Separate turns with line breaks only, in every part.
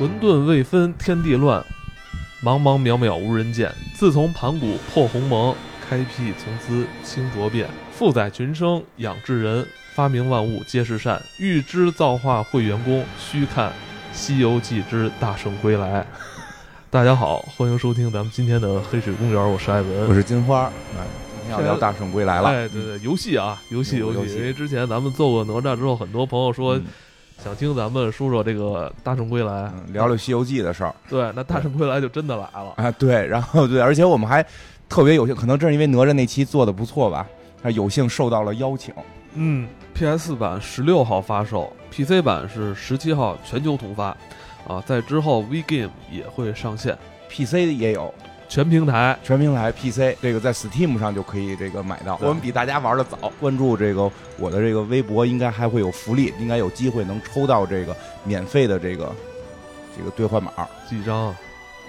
混沌未分天地乱，茫茫渺渺无人见。自从盘古破鸿蒙，开辟从兹清浊变。负载群生养智人，发明万物皆是善。欲知造化会元功，须看《西游记之大圣归来》。大家好，欢迎收听咱们今天的黑水公园，我是艾文，
我是金花。哎，今天要聊《大圣归来》了。
哎，对对，游戏啊，游戏
游
戏。因为之前咱们做过哪吒之后，很多朋友说。想听咱们说说这个《大圣归来》，
聊聊《西游记》的事儿。
对，那《大圣归来》就真的来了
啊！对，然后对，而且我们还特别有幸，可能正是因为哪吒那期做的不错吧，有幸受到了邀请。
嗯，PS 版十六号发售，PC 版是十七号全球同发，啊，在之后 VGame 也会上线
，PC 也有。
全平台，
全平台 PC，这个在 Steam 上就可以这个买到。我们比大家玩的早，关注这个我的这个微博，应该还会有福利，应该有机会能抽到这个免费的这个这个兑换码。
几张？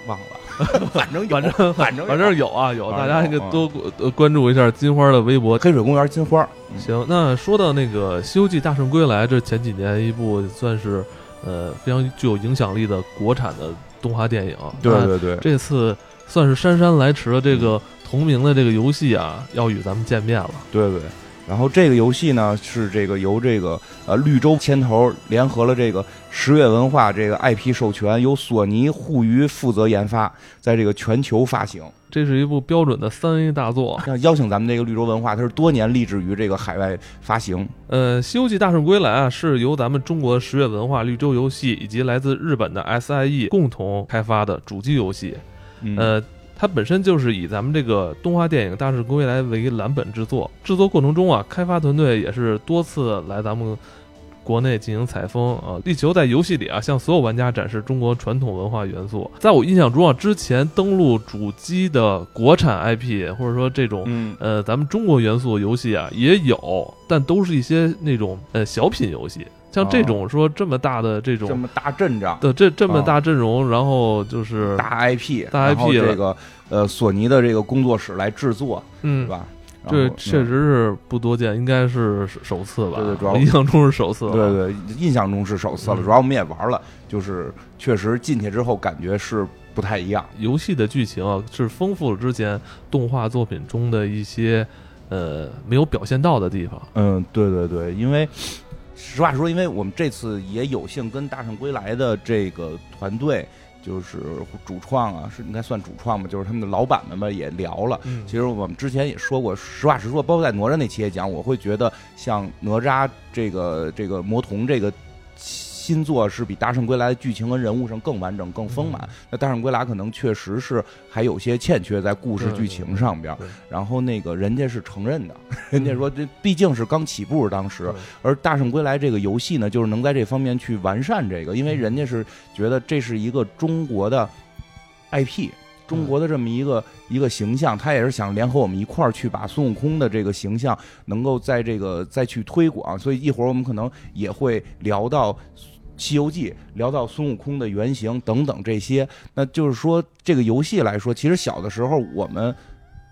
忘了，反正
反正反正反正有啊有，大家应该多关注一下金花的微博，
黑水公园金花。
行，那说到那个《西游记大圣归来》，这前几年一部算是呃非常具有影响力的国产的动画电影。
对对对，
这次。算是姗姗来迟的这个同名的这个游戏啊，要与咱们见面了。
对对，然后这个游戏呢是这个由这个呃绿洲牵头联合了这个十月文化这个 IP 授权，由索尼互娱负责研发，在这个全球发行。
这是一部标准的三 A 大作。
要邀请咱们这个绿洲文化，它是多年立志于这个海外发行。
呃，《西游记大圣归来》啊，是由咱们中国十月文化、绿洲游戏以及来自日本的 SIE 共同开发的主机游戏。呃，它本身就是以咱们这个动画电影《大圣归来》为蓝本制作，制作过程中啊，开发团队也是多次来咱们国内进行采风啊，力求在游戏里啊向所有玩家展示中国传统文化元素。在我印象中啊，之前登陆主机的国产 IP 或者说这种呃咱们中国元素游戏啊也有，但都是一些那种呃小品游戏。像这种说这么大的这种
这么大阵仗
的这这么大阵容，然后就是
大 IP，
大 IP
这个呃索尼的这个工作室来制作，
嗯，
是吧？
这确实是不多见，应该是首次吧？
对对，主要
印象中是首次。
对对，印象中是首次了。主要我们也玩了，就是确实进去之后感觉是不太一样。
游戏的剧情啊，是丰富了之前动画作品中的一些呃没有表现到的地方。
嗯，对对对，因为。实话说，因为我们这次也有幸跟《大圣归来》的这个团队，就是主创啊，是应该算主创吧，就是他们的老板们吧，也聊了。其实我们之前也说过，实话实说，包括在哪吒那期也讲，我会觉得像哪吒这个这个魔童这个。新作是比《大圣归来》的剧情和人物上更完整、更丰满。那《大圣归来》可能确实是还有些欠缺在故事剧情上边。然后那个人家是承认的，人家说这毕竟是刚起步当时，而《大圣归来》这个游戏呢，就是能在这方面去完善这个，因为人家是觉得这是一个中国的 IP。中国的这么一个一个形象，他也是想联合我们一块儿去把孙悟空的这个形象能够在这个再去推广，所以一会儿我们可能也会聊到《西游记》，聊到孙悟空的原型等等这些。那就是说，这个游戏来说，其实小的时候我们，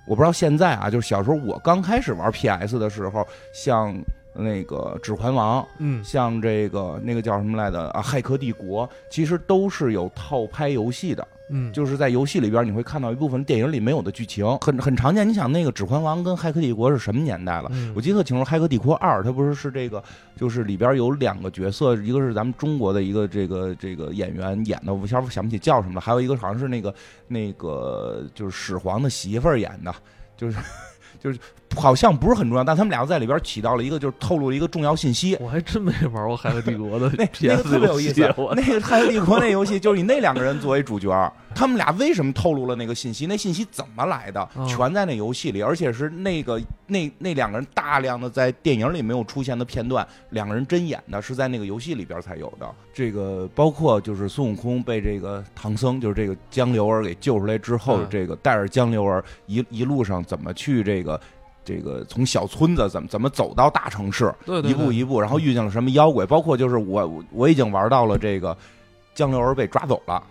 我不知道现在啊，就是小时候我刚开始玩 PS 的时候，像那个《指环王》，
嗯，
像这个那个叫什么来的啊，《骇客帝国》，其实都是有套拍游戏的。
嗯，
就是在游戏里边，你会看到一部分电影里没有的剧情，很很常见。你想，那个《指环王》跟《骇客帝国》是什么年代了？我记得特清楚，《骇客帝国二》它不是是这个，就是里边有两个角色，一个是咱们中国的一个这个这个演员演的，我一下想不起叫什么了，还有一个好像是那个那个就是始皇的媳妇儿演的，就是 就是。好像不是很重要，但他们俩在里边起到了一个，就是透露了一个重要信息。
我还真没玩过《海克帝国》的
那那个特别有意思。那个《海克帝国》那游戏就是以那两个人作为主角，他们俩为什么透露了那个信息？那信息怎么来的？全在那游戏里，而且是那个那那两个人大量的在电影里没有出现的片段，两个人真演的，是在那个游戏里边才有的。这个包括就是孙悟空被这个唐僧，就是这个江流儿给救出来之后，这个带着江流儿一一路上怎么去这个。这个从小村子怎么怎么走到大城市，一步一步，然后遇见了什么妖怪，包括就是我我已经玩到了这个江流儿被抓走了，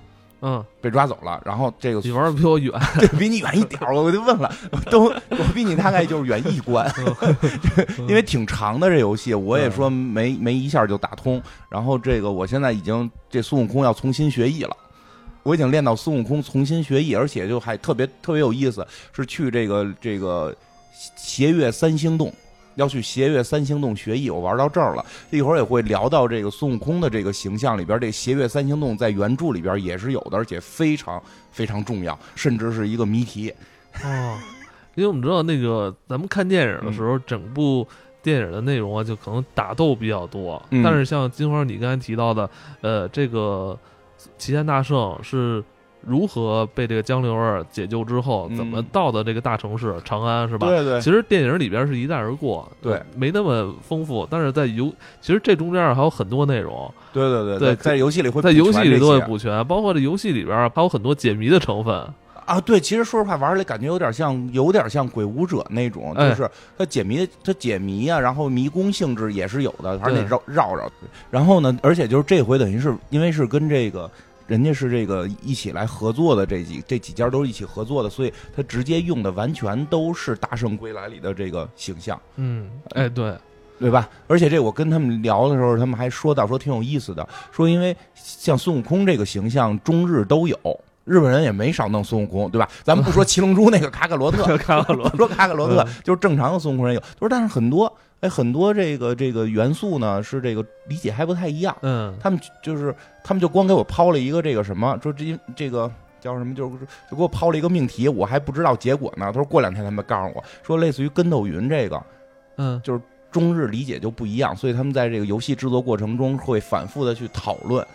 嗯，
被抓走了。然后这个
你玩的比我远，
对比你远一点儿，我就问了，都我比你大概就是远一关，因为挺长的这游戏，我也说没没一下就打通。然后这个我现在已经这孙悟空要重新学艺了，我已经练到孙悟空重新学艺，而且就还特别特别有意思，是去这个这个斜月三星洞。要去斜月三星洞学艺，我玩到这儿了。一会儿也会聊到这个孙悟空的这个形象里边，这斜月三星洞在原著里边也是有的，而且非常非常重要，甚至是一个谜题。
哦，因为我们知道那个咱们看电影的时候，整部电影的内容啊，就可能打斗比较多。但是像金花你刚才提到的，呃，这个齐天大圣是。如何被这个江流儿解救之后，怎么到的这个大城市长安是吧？
对对。
其实电影里边是一带而过，
对，
没那么丰富。但是在游，其实这中间还有很多内容。
对对对对，在游戏里会
在游戏里都会补全，包括这游戏里边还有很多解谜的成分
啊。对，其实说实话，玩起来感觉有点像，有点像鬼武者那种，就是它解谜，它解谜啊，然后迷宫性质也是有的，还得绕绕绕。然后呢，而且就是这回等于是因为是跟这个。人家是这个一起来合作的，这几这几家都是一起合作的，所以他直接用的完全都是《大圣归来》里的这个形象。
嗯，哎，对，
对吧？而且这我跟他们聊的时候，他们还说到说挺有意思的，说因为像孙悟空这个形象，中日都有，日本人也没少弄孙悟空，对吧？咱们不说七龙珠那个卡卡罗特，
卡卡罗
说卡卡罗特就是正常的孙悟空人有，他说但是很多。哎，很多这个这个元素呢，是这个理解还不太一样。
嗯，
他们就是他们就光给我抛了一个这个什么，说这这个叫什么，就是就给我抛了一个命题，我还不知道结果呢。他说过两天他们告诉我说，类似于跟斗云这个，
嗯，
就是中日理解就不一样，所以他们在这个游戏制作过程中会反复的去讨论，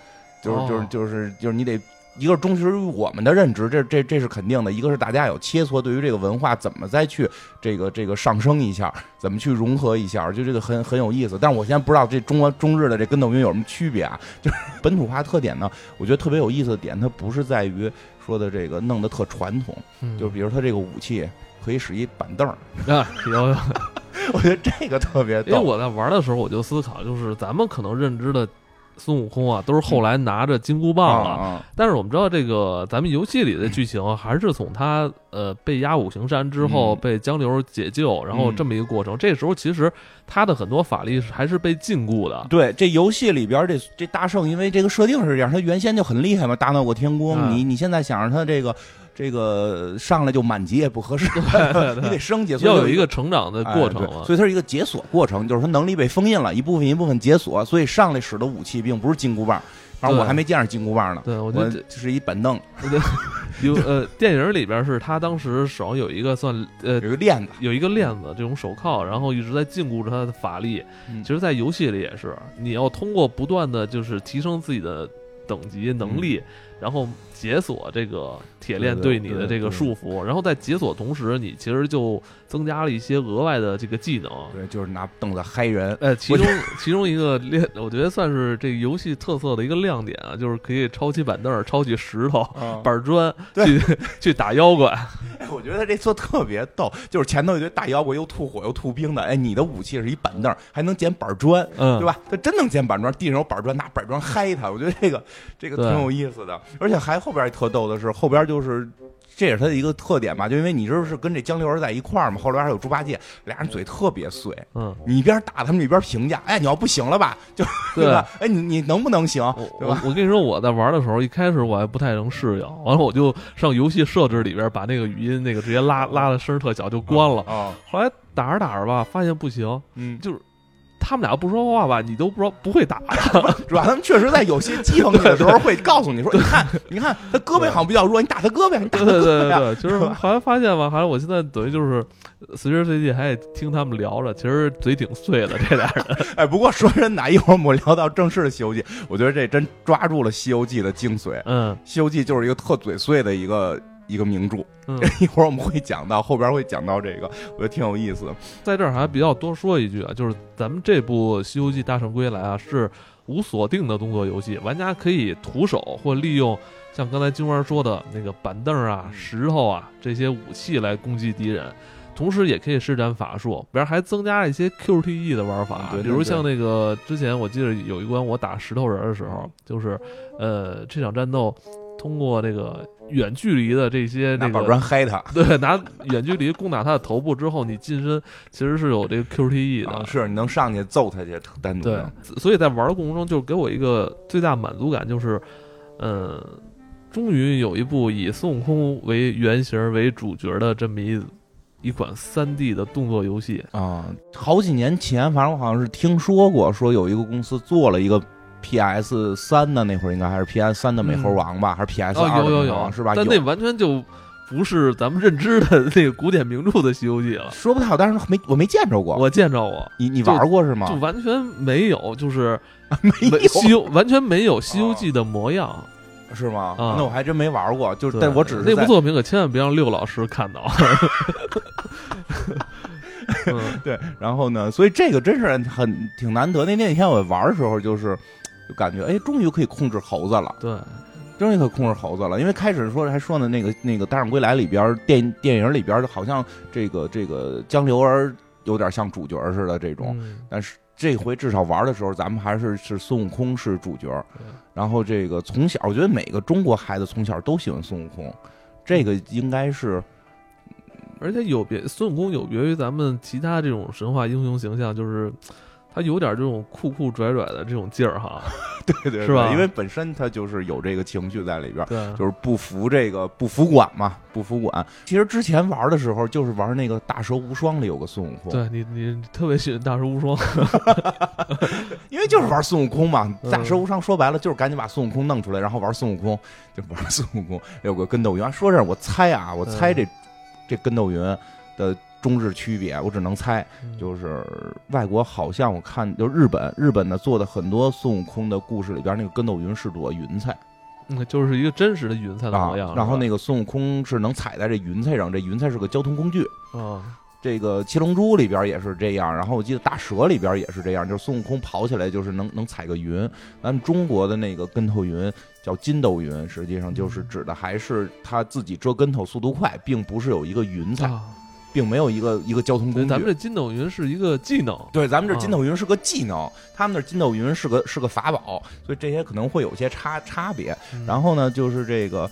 就是就是就是就是你得。一个是忠实于我们的认知，这这这是肯定的；一个是大家有切磋，对于这个文化怎么再去这个这个上升一下，怎么去融合一下，就这个很很有意思。但是我现在不知道这中国中日的这跟斗云有什么区别啊？就是本土化特点呢？我觉得特别有意思的点，它不是在于说的这个弄得特传统，就比如它这个武器可以使一板凳
啊，有有，
我觉得这个特别。
因为我在玩的时候，我就思考，就是咱们可能认知的。孙悟空啊，都是后来拿着金箍棒了。但是我们知道，这个咱们游戏里的剧情还是从他呃被压五行山之后，被江流解救，然后这么一个过程。这时候其实他的很多法力还是被禁锢的。
对，这游戏里边这这大圣，因为这个设定是这样，他原先就很厉害嘛，大闹过天宫。你你现在想着他这个。这个上来就满级也不合适，你得升级，
要有一个成长的过程
所以它是一个解锁过程，就是他能力被封印了，一部分一部分解锁，所以上来使的武器并不是金箍棒，反正我还没见着金箍棒呢。
对，
我
觉得
就是一板凳。
有呃，电影里边是他当时手上有一个算呃
有一个链子，
有一个链子这种手铐，然后一直在禁锢着他的法力。其实，在游戏里也是，你要通过不断的就是提升自己的等级能力。然后解锁这个铁链对你的这个束缚，然后在解锁同时，你其实就增加了一些额外的这个技能。
对，就是拿凳子嗨人。
呃，其中其中一个亮，我觉得算是这个游戏特色的一个亮点啊，就是可以抄起板凳、抄起石头、板砖去去打妖怪。
哎，我觉得这做特别逗，就是前头一堆大妖怪又吐火又吐冰的，哎，你的武器是一板凳，还能捡板砖，
嗯，
对吧？他真能捡板砖，地上有板砖，拿板砖嗨他。我觉得这个这个挺有意思的。而且还后边特逗的是，后边就是这也是他的一个特点吧，就因为你这是跟这江流儿在一块儿嘛，后边还有猪八戒，俩人嘴特别碎，
嗯，
你一边打他们一边评价，哎，你要不行了吧，就对吧？哎，你你能不能行？对吧？
我跟你说，我在玩的时候，一开始我还不太能适应，完了我就上游戏设置里边把那个语音那个直接拉拉的声特小就关了，
啊，
后来打着打着吧，发现不行，
嗯，
就是。他们俩不说话吧，你都不知道不会打。
是吧他们确实在有些讥讽你的时候会告诉你说：“你看，你看他胳膊好像比较弱，你打他胳膊，你打他
胳膊。”对对对，就是后来发现吧，好像我现在等于就是随时随地还得听他们聊着，其实嘴挺碎的这俩人。
哎，不过说真的，一会儿我们聊到正式的《西游记》，我觉得这真抓住了《西游记》的精髓。
嗯，《
西游记》就是一个特嘴碎的一个。一个名著，
嗯，
一会儿我们会讲到，后边会讲到这个，我觉得挺有意思。
在这儿还比较多说一句啊，就是咱们这部《西游记大圣归来》啊，是无锁定的动作游戏，玩家可以徒手或利用像刚才金花说的那个板凳啊、石头啊这些武器来攻击敌人。同时也可以施展法术，比如还增加了一些 QTE 的玩法，比如像那个之前我记得有一关我打石头人的时候，就是呃这场战斗。通过这个远距离的这些那个
拿板砖嗨他，
对，拿远距离攻打他的头部之后，你近身其实是有这个 QTE 的，
啊是你能上去揍他去，单独
对
的，
所以在玩的过程中，就给我一个最大满足感，就是，嗯，终于有一部以孙悟空为原型为主角的这么一一款三 D 的动作游戏。
啊，好几年前，反正我好像是听说过，说有一个公司做了一个 PS 三的，那会儿应该还是 PS 三的美猴王吧，还是 PS
哦，
二的
有有有
是吧？
但那完全就不是咱们认知的 那个古典名著的《西游记》了。
说不太好，但是没我没见着过。
我见着过，
你你玩过是吗
就？完全没有，就是
没
没
有
西游完全没有《西游记》的模样。
是吗？
啊
那我还真没玩过，就是但我只是
那部作品可千万别让六老师看到。嗯
对，然后呢，所以这个真是很挺难得。那那天我玩的时候，就是就感觉哎，终于可以控制猴子了，
对，
终于可以控制猴子了。因为开始说还说呢，那个那个《大圣归来》里边电电影里边好像这个这个江流儿有点像主角似的这种，
嗯
但是这回至少玩的时候，咱们还是是孙悟空是主角。然后这个从小，我觉得每个中国孩子从小都喜欢孙悟空，这个应该是
而且有别孙悟空有别于咱们其他这种神话英雄形象，就是他有点这种酷酷拽拽的这种劲儿哈。
对对
是吧
因为本身他就是有这个情绪在里边。
对，
就是不服这个不服管嘛，不服管。其实之前玩的时候，就是玩那个《大蛇无双》里有个孙悟空，
对你你你特别喜欢大蛇无双，
因为就是玩孙悟空嘛。
嗯
大蛇无双说白了就是赶紧把孙悟空弄出来，然后玩孙悟空，就玩孙悟空。有个跟斗云，说这我猜啊，我猜这、这跟斗云的中日区别，我只能猜，就是外国好像我看就日本，日本呢做的很多孙悟空的故事里边那个跟斗云是朵云彩
嗯，就是一个真实的云彩的
啊
模样。，
然后那
个
个孙悟空是能踩在这云彩上，这云彩是个交通工具。
啊，
这个《七龙珠》里边也是这样，然后我记得《大蛇》里边也是这样，就是孙悟空跑起来就是能能踩个云。咱们中国的那个跟头云叫筋斗云，实际上就是指的还是他自己折跟头速度快，并不是有一个云彩，
啊，
并没有一个一个交通，工具。
咱们这筋斗云是一个技能。
对，咱们这
啊
筋斗云是个技能，他们那筋斗云是个是个法宝，所以这些可能会有些差差别。
嗯
然后呢，就是这个，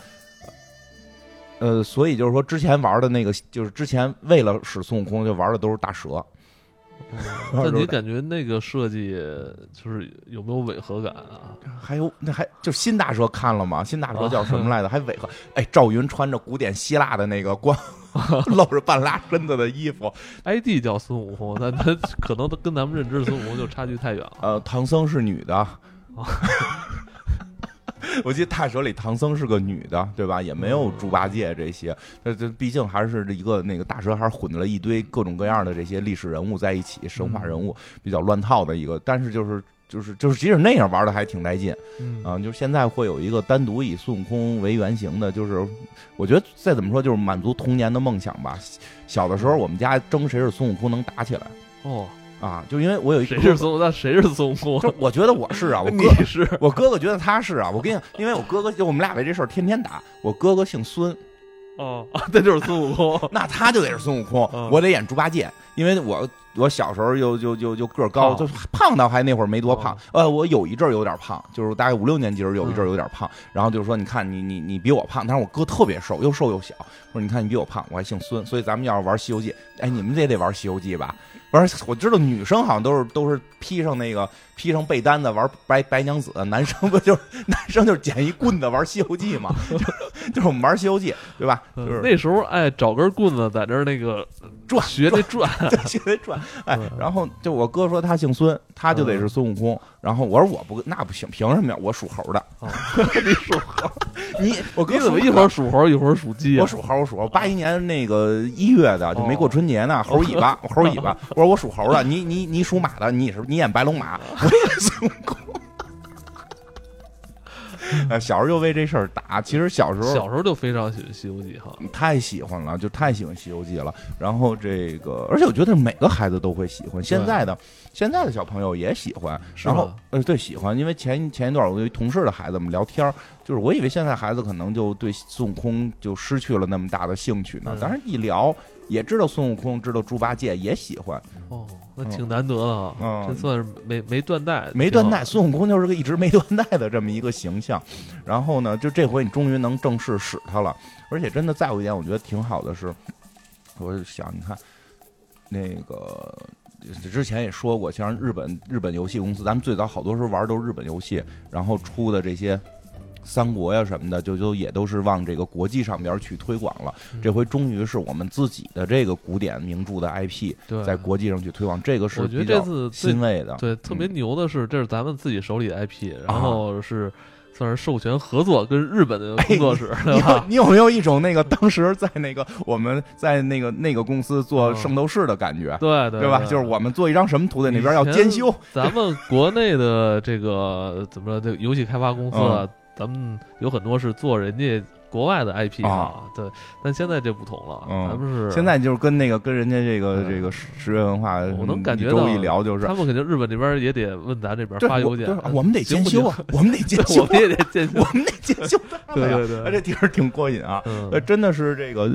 呃，所以就是说，之前玩的那个，就是之前为了使孙悟空，就玩的都是大蛇。
那你感觉那个设计就是有没有违和感啊？
还有那还就新大蛇看了吗？新大蛇
啊
叫什么来着？还违和。哎，赵云穿着古典希腊的那个光，露着半拉身子的衣服。
ID 叫孙悟空，但他可能跟咱们认知的孙悟空就差距太远了。
呃，唐僧是女的。我记得大蛇里唐僧是个女的，对吧？也没有猪八戒这些，这这毕竟还是一个那个大蛇，还是混了一堆各种各样的这些历史人物在一起，神话人物比较乱套的一个。但是就是就是就是，即使那样玩的还挺带劲
嗯
啊！就是现在会有一个单独以孙悟空为原型的，就是我觉得再怎么说就是满足童年的梦想吧。小的时候我们家争谁是孙悟空能打起来
哦，
啊，就因为我有一
谁是孙悟空？那谁是孙悟空？
就我觉得我是啊，我 哥
你是
我哥哥觉得他是啊，我跟你，因为我哥哥就我们俩为这事儿天天打。我哥哥姓孙，
哦，啊 那就是孙悟空。
那他就得是孙悟空，
嗯
我得演猪八戒，因为我我小时候又就就就个儿高，
胖
就胖到还那会儿没多胖，呃，我有一阵儿有点胖，就是大概五六年级时候有一阵儿有点胖，然后就是说，你看你你你比我胖，但是我哥特别瘦，又瘦又小，我说你看你比我胖，我还姓孙，所以咱们要是玩《西游记》，哎，你们也得玩《西游记》吧？玩，我知道女生好像都是都是披上那个披上被单子玩白白娘子，男生不就是男生就是捡一棍子玩《西游记》嘛，就就是我们玩《西游记》，对吧？就是
嗯那时候哎，找根棍子在这儿那个
转
学那转，
对，学会转，哎
嗯，
然后就我哥说他姓孙，他就得是孙悟空，然后我说我不那不行，凭什么呀？我属猴的，
哦 你属猴，
你我哥
你怎么一会儿属猴一会儿属鸡啊？
我属猴，我属猴，八一年那个一月的就没过春节呢，猴尾巴，我猴尾巴。我说我属猴的，你你你属马的，你是你演白龙马，孙悟空。呃，小时候就为这事儿打，其实小时候
小时候就非常喜欢《西游记》哈。
太喜欢了，就太喜欢《西游记》了。然后这个，而且我觉得每个孩子都会喜欢，现在的现在的小朋友也喜欢。然后呃，对，喜欢，因为前前一段我跟同事的孩子们聊天儿，就是我以为现在孩子可能就对孙悟空就失去了那么大的兴趣呢
嗯，
但是一聊也知道孙悟空，知道猪八戒，也喜欢。
哦，那挺难得的啊，这算是没没断代，
没断代。孙悟空就是个一直没断代的这么一个形象。然后呢，就这回你终于能正式使他了，而且真的再有一点，我觉得挺好的是，我想你看那个。之前也说过，像日本日本游戏公司，咱们最早好多时候玩都是日本游戏，然后出的这些三国呀什么的，就就也都是往这个国际上边去推广了。这回终于是我们自己的这个古典名著的 IP，在国际上去推广，这个是
我觉得这次
欣慰的。
对，特别牛的是，这是咱们自己手里的 IP，然后是。算是授权合作跟日本的工作室，对吧？
你有没有一种那个当时在那个我们在那个那个公司做圣斗士的感觉？
对对，
对吧？就是我们做一张什么图在那边要兼修。
咱们国内的这个怎么说？这游戏开发公司，咱们有很多是做人家。国外的 IP 啊，对，但现在这不同了，咱们是
现在就是跟那个跟人家这个这个十月文化，
我能感觉到
一聊就是，
他们肯定日本这边也得问咱这边发邮件，
我们得监修啊，我们得监修，
我们也得监修，
我们得监修，
对对对，
这地儿挺过瘾啊，呃，真的是这个。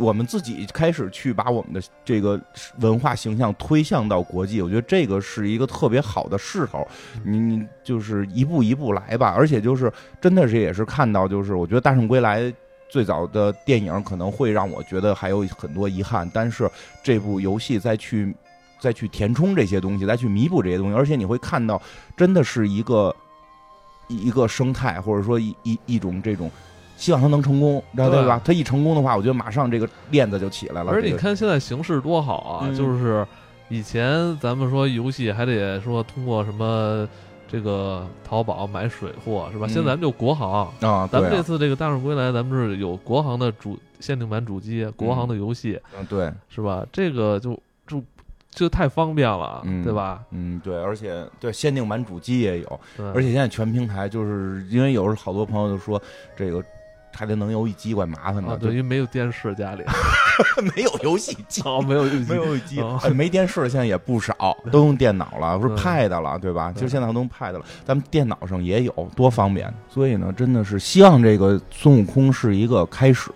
我们自己开始去把我们的这个文化形象推向到国际，我觉得这个是一个特别好的势头。你你就是一步一步来吧，而且就是真的是也是看到，就是我觉得《大圣归来》最早的电影可能会让我觉得还有很多遗憾，但是这部游戏再去再去填充这些东西，再去弥补这些东西，而且你会看到真的是一个一个生态，或者说一一一种这种。希望他能成功，知道对吧？他一成功的话，我觉得马上这个链子就起来了。
而且你看现在形势多好啊！就是以前咱们说游戏还得说通过什么这个淘宝买水货是吧？现在咱们就国行
啊，
咱们这次这个大圣归来，咱们是有国行的主限定版主机，国行的游戏，
嗯，对，
是吧？这个就就就太方便了，对吧？
嗯，对，而且对限定版主机也有，而且现在全平台，就是因为有时候好多朋友就说这个。还得能游戏机，怪麻烦的。
对，因为没有电视，家里
没有游戏机，
没有
没有游戏机，没电视现在也不少，都用电脑了，不是 Pad 了，对吧？其实现在都用 Pad 了，咱们电脑上也有，多方便。所以呢，真的是希望这个孙悟空是一个开始，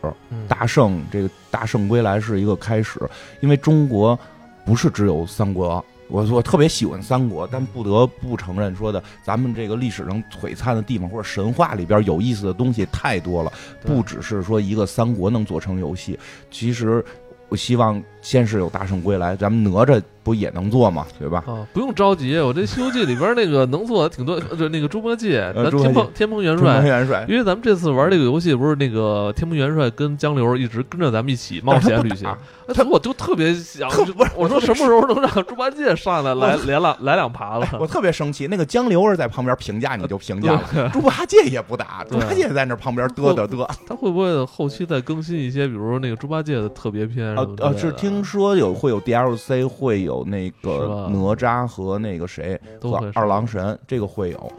大圣这个大圣归来是一个开始，因为中国不是只有三国。我我特别喜欢三国，但不得不承认说的，咱们这个历史上璀璨的地方或者神话里边有意思的东西太多了，不只是说一个三国能做成游戏，其实我希望先是有大圣归来，咱们哪吒。不也能做吗？对吧？
啊，不用着急，我这《西游记》里边那个能做的挺多，就那个猪八戒、天蓬天蓬元帅。
元帅，
因为咱们这次玩这个游戏，不是那个天蓬元帅跟江流一直跟着咱们一起冒险旅行。他我就特别想，我说什么时候能让猪八戒上来来来两来两耙子？
我特别生气，那个江流在旁边评价，你就评价了。猪八戒也不打，猪八戒在那旁边嘚嘚嘚。
他会不会后期再更新一些，比如说那个猪八戒的特别篇？
呃呃，是听说有会有 DLC，会有那个。哪吒和那个谁和二郎神，这个会有，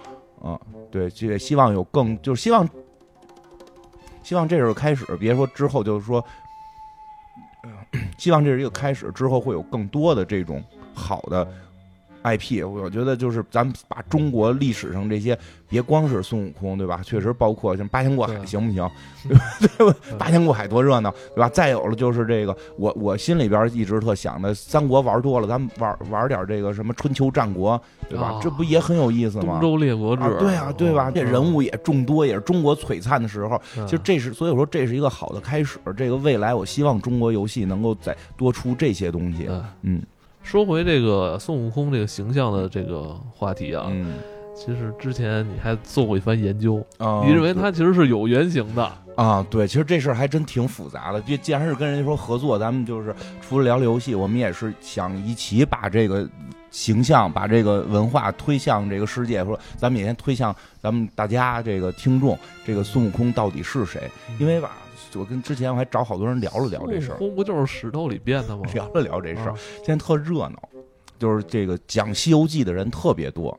嗯，对，这希望有更，就是希望，希望这是开始，别说之后就是说，希望这是一个开始，之后会有更多的这种好的。IP，我觉得就是咱们把中国历史上这些，别光是孙悟空，对吧？确实包括像八仙过海，行不行？对吧？八仙过海多热闹，对吧？再有了就是这个，我我心里边一直特想的，三国玩多了，咱们玩玩点这个什么春秋战国，对吧？这不也很有意思吗？
东周列国志，
对啊，对吧？这人物也众多，也是中国璀璨的时候。其实这是，所以说这是一个好的开始。这个未来，我希望中国游戏能够再多出这些东西。嗯。
说回这个孙悟空这个形象的这个话题啊，其实之前你还做过一番研究，啊你认为他其实是有原型的
啊？对，其实这事儿还真挺复杂的。既既然是跟人家说合作，咱们就是除了聊聊游戏，我们也是想一起把这个形象、把这个文化推向这个世界，说咱们也先推向咱们大家这个听众，这个孙悟空到底是谁？因为吧。我跟之前我还找好多人聊了聊这事儿，
不就是石头里变的吗？
聊了聊这事儿，现在特热闹，就是这个讲《西游记》的人特别多，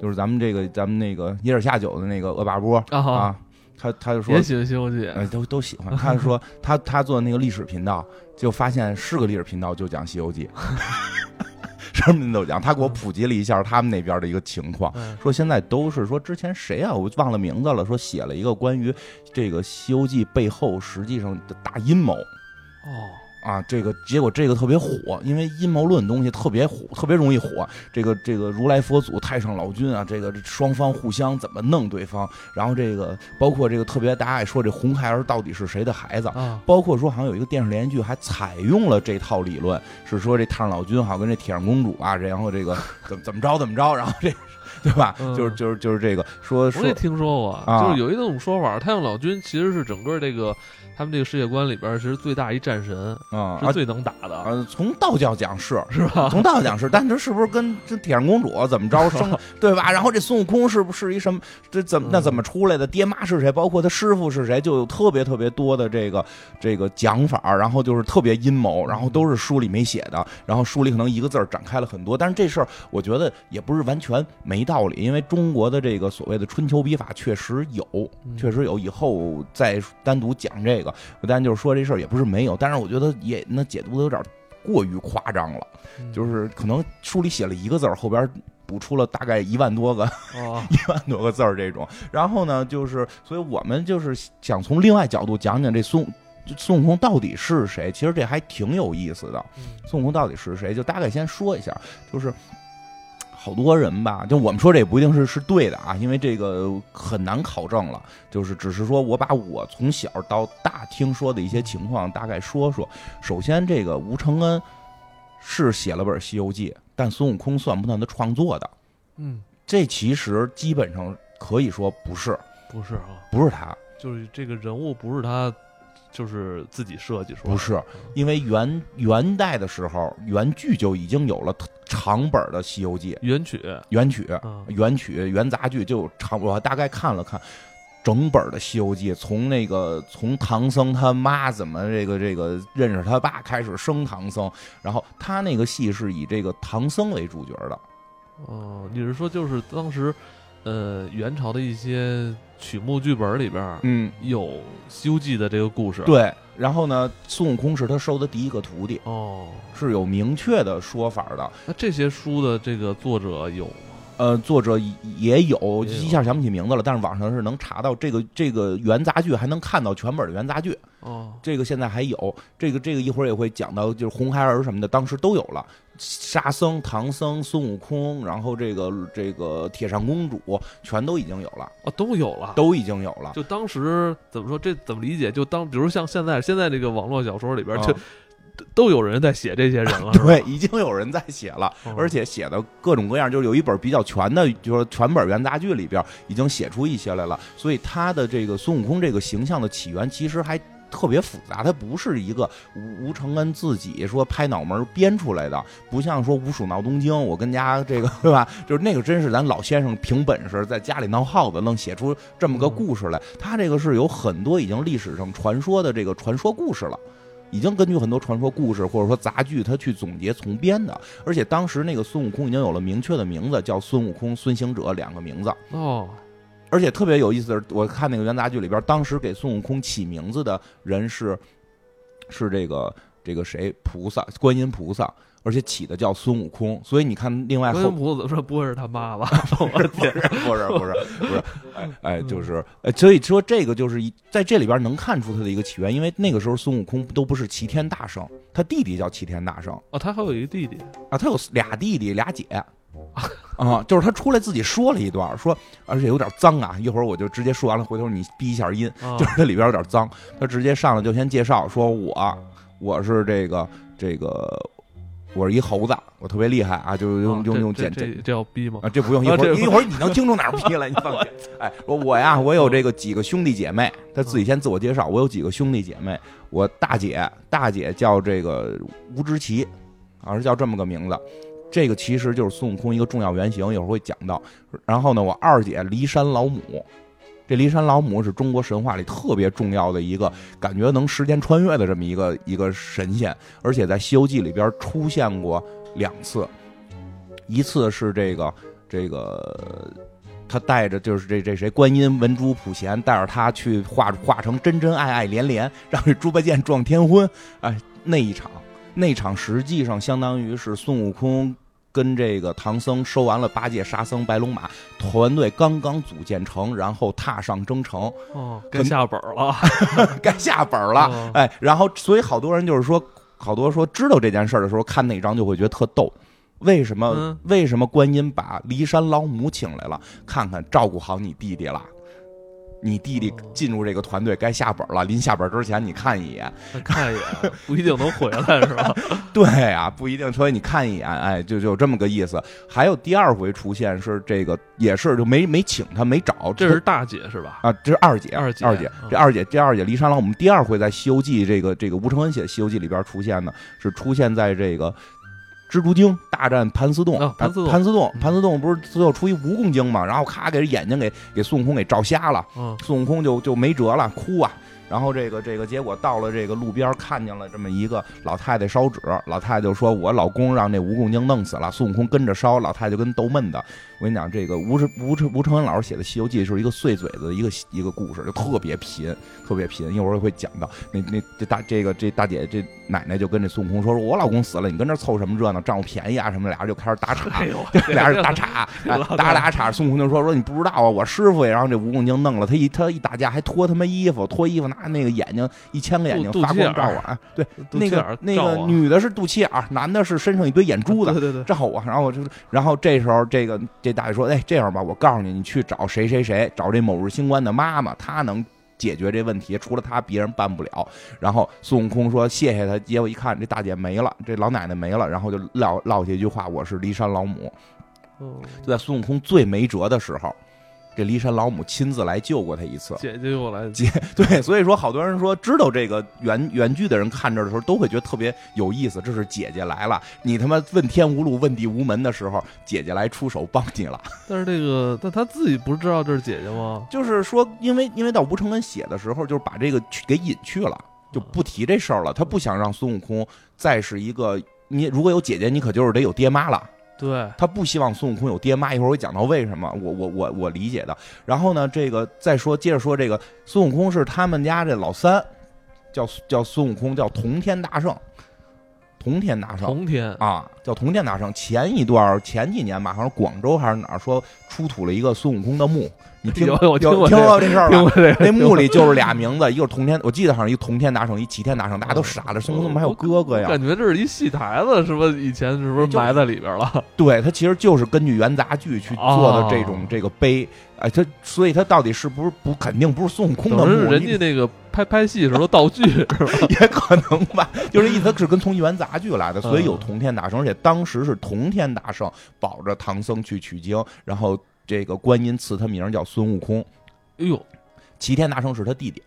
就是咱们这个咱们那个尼尔下酒的那个恶霸波啊，他他就说
也喜欢《西游记》，
都都喜欢。他说 他他做那个历史频道，就发现是个历史频道，就讲《西游记》。什么人都讲，他给我普及了一下他们那边的一个情况，说现在都是说之前谁啊，我忘了名字了，说写了一个关于这个《西游记》背后实际上的大阴谋。
哦，
啊，这个结果这个特别火，因为阴谋论东西特别火，特别容易火。这个这个如来佛祖、太上老君啊，这个双方互相怎么弄对方，然后这个包括这个特别大家爱说这红孩儿到底是谁的孩子，包括说好像有一个电视连续剧还采用了这套理论，是说这太上老君好像跟这铁扇公主啊，然后这个 怎么怎么着怎么着，然后这。对吧？就是就是就是这个说，
我也听说过，就是有一种说法，太上老君其实是整个这个。他们这个世界观里边，其实最大一战神啊，是最能打的。
呃，从道教讲是
是吧？
从道教讲是，但这是不是跟这铁扇公主怎么着 生对吧？然后这孙悟空是不是一什么？这怎么那怎么出来的？爹妈是谁？包括他师傅是谁？就有特别特别多的这个这个讲法，然后就是特别阴谋，然后都是书里没写的。然后书里可能一个字儿展开了很多，但是这事儿我觉得也不是完全没道理，因为中国的这个所谓的春秋笔法确实有，确实有。以后再单独讲这。这个不但就是说这事儿也不是没有，但是我觉得也那解读的有点过于夸张了，就是可能书里写了一个字儿，后边补出了大概一万多个，一万多个字儿这种。然后呢，就是所以我们就是想从另外角度讲讲这孙孙悟空到底是谁。其实这还挺有意思的，孙悟空到底是谁？就大概先说一下，就是。好多人吧，就我们说这也不一定是是对的啊，因为这个很难考证了。就是只是说我把我从小到大听说的一些情况大概说说。首先，这个吴承恩是写了本《西游记》，但孙悟空算不算他创作的？
嗯，
这其实基本上可以说不是，
不是啊，
不是他，
就是这个人物不是他。就是自己设计出
来，不是因为元元代的时候，原剧就已经有了长本的《西游记》
原曲，
原曲，原曲，元杂剧就长。我大概看了看整本的《西游记》，从那个从唐僧他妈怎么这个这个认识他爸开始生唐僧，然后他那个戏是以这个唐僧为主角的。
哦，你是说就是当时？呃，元朝的一些曲目剧本里边，
嗯，
有《西游记》的这个故事。
对，然后呢，孙悟空是他收的第一个徒弟。
哦，
是有明确的说法的。
那这些书的这个作者有？
呃，作者也有，一下想不起名字了。但是网上是能查到这个这个原杂剧，还能看到全本的原杂剧。
哦，
这个现在还有。这个这个一会儿也会讲到，就是红孩儿什么的，当时都有了。沙僧、唐僧、孙悟空，然后这个这个铁扇公主，全都已经有了
啊，都有了，
都已经有了。
就当时怎么说？这怎么理解？就当比如像现在现在这个网络小说里边，就都有人在写这些人了。
对，已经有人在写了，而且写的各种各样，就是有一本比较全的，就是全本元杂剧里边已经写出一些来了。所以他的这个孙悟空这个形象的起源，其实还。特别复杂，它不是一个吴吴承恩自己说拍脑门编出来的，不像说吴蜀闹东京，我跟家这个 对吧？就是那个真是咱老先生凭本事在家里闹耗子，能写出这么个故事来。他这个是有很多已经历史上传说的这个传说故事了，已经根据很多传说故事或者说杂剧，他去总结重编的。而且当时那个孙悟空已经有了明确的名字，叫孙悟空、孙行者两个名字
哦。
而且特别有意思的是，我看那个元杂剧里边，当时给孙悟空起名字的人是，是这个这个谁菩萨，观音菩萨，而且起的叫孙悟空。所以你看，另外
孙胡子说不会是他妈吧？
不是不是不是不是不是，哎哎，就是哎，所以说这个就是一在这里边能看出他的一个起源，因为那个时候孙悟空都不是齐天大圣，他弟弟叫齐天大圣。
哦，他还有一个弟弟
啊，他有俩弟弟俩姐。啊，就是他出来自己说了一段，说而且有点脏啊。一会儿我就直接说完了，回头你逼一下音。就是这里边有点脏，他直接上来就先介绍说：“我我是这个这个，我是一猴子，我特别厉害啊！”就用用用简
这这要逼吗？
啊，这不用 一会儿一会儿你能听出哪儿逼来？你放心。哎，我我呀，我有这个几个兄弟姐妹，他自己先自我介绍，我有几个兄弟姐妹，我大姐大姐叫这个吴知奇，好像是叫这么个名字。这个其实就是孙悟空一个重要原型，一会儿会讲到。然后呢，我二姐骊山老母，这骊山老母是中国神话里特别重要的一个，感觉能时间穿越的这么一个一个神仙，而且在《西游记》里边出现过两次，一次是这个这个他带着就是这这谁观音文殊普贤带着他去化化成真真爱爱连连，让这猪八戒撞天婚，哎，那一场那一场实际上相当于是孙悟空。跟这个唐僧收完了八戒、沙僧、白龙马团队刚刚组建成，然后踏上征程，
哦，该下本了，
该下本了，哎，然后所以好多人就是说，好多说知道这件事儿的时候，看那章就会觉得特逗。为什么？为什么观音把骊山老母请来了？看看照顾好你弟弟了。你弟弟进入这个团队该下本了，临下本之前你看一眼，
看一眼不一定能回来是吧？
对呀，不一定。所以你看一眼，哎，就就这么个意思。还有第二回出现是这个，也是就没没请他，没找。
这是大姐是吧？
啊，这是二姐，
二姐，
二姐。这二姐，这二姐骊山了。我们第二回在《西游记》这个这个吴承恩写《西游记》里边出现的，是出现在这个。蜘蛛精大战盘丝洞，盘
盘
丝洞，盘丝洞不是最后出一蜈蚣精嘛？然后咔给眼睛给给孙悟空给照瞎了，孙悟空就就没辙了，哭啊！然后这个这个结果到了这个路边，看见了这么一个老太太烧纸，老太太就说：“我老公让那蜈蚣精弄死了。”孙悟空跟着烧，老太太就跟逗闷的。我跟你讲，这个吴吴承吴承恩老师写的《西游记》是一个碎嘴子的一个一个故事，就特别贫，特别贫。一会儿会讲到那那这大这个这大姐这奶奶就跟这孙悟空说：“说我老公死了，你跟这凑什么热闹，占我便宜啊什么？”俩人就开始打岔，俩人打岔，打打岔。孙悟空就说：“说你不知道啊，我师傅也让这蜈蚣精弄了，他一他一打架还脱他妈衣服，脱衣服拿那个眼睛一千个眼睛发光照我。对，那个那个女的是肚脐眼，男的是身上一堆眼珠子，
对对对，
照我。然后我就然后这时候这个这大爷说：哎，这样。”吧，我告诉你，你去找谁谁谁，找这某日星官的妈妈，她能解决这问题，除了她，别人办不了。然后孙悟空说谢谢他，结果一看这大姐没了，这老奶奶没了，然后就撂撂下一句话：“我是骊山老母。”就在孙悟空最没辙的时候。这骊山老母亲自来救过他一次，
姐姐又来
姐 对，所以说好多人说知道这个原原剧的人看这的时候都会觉得特别有意思，这是姐姐来了，你他妈问天无路问地无门的时候，姐姐来出手帮你了。
但是这个，但他自己不是知道这是姐姐吗？
就是说，因为因为到吴承恩写的时候，就是把这个给隐去了，就不提这事儿了，他不想让孙悟空再是一个你如果有姐姐，你可就是得有爹妈了。
对
他不希望孙悟空有爹妈，一会儿我讲到为什么，我我我我理解的。然后呢，这个再说接着说这个孙悟空是他们家这老三，叫叫孙悟空，叫同天大圣，同天大圣，
同天
啊，叫同天大圣。前一段前几年吧，好像广州还是哪儿说出土了一个孙悟空的墓。你听
有
有听
过
这事儿吗？那墓里就是俩名字，一个是同天，我记得好像一个同天大圣，一齐天大圣，大家都傻了。孙悟空怎么还有哥哥呀？
感觉这是一戏台子，是不是？以前是不是埋在里边了？
对他其实就是根据元杂剧去做的这种这个碑。哎，他所以他到底是不是不肯定不是孙悟空的墓？
人家那个拍拍戏时候道具？
也可能吧，就是意思是跟从元杂剧来的，所以有同天大圣，而且当时是同天大圣保着唐僧去取经，然后这个观音赐他名叫孙悟空。
哎呦，
齐天大圣是他弟弟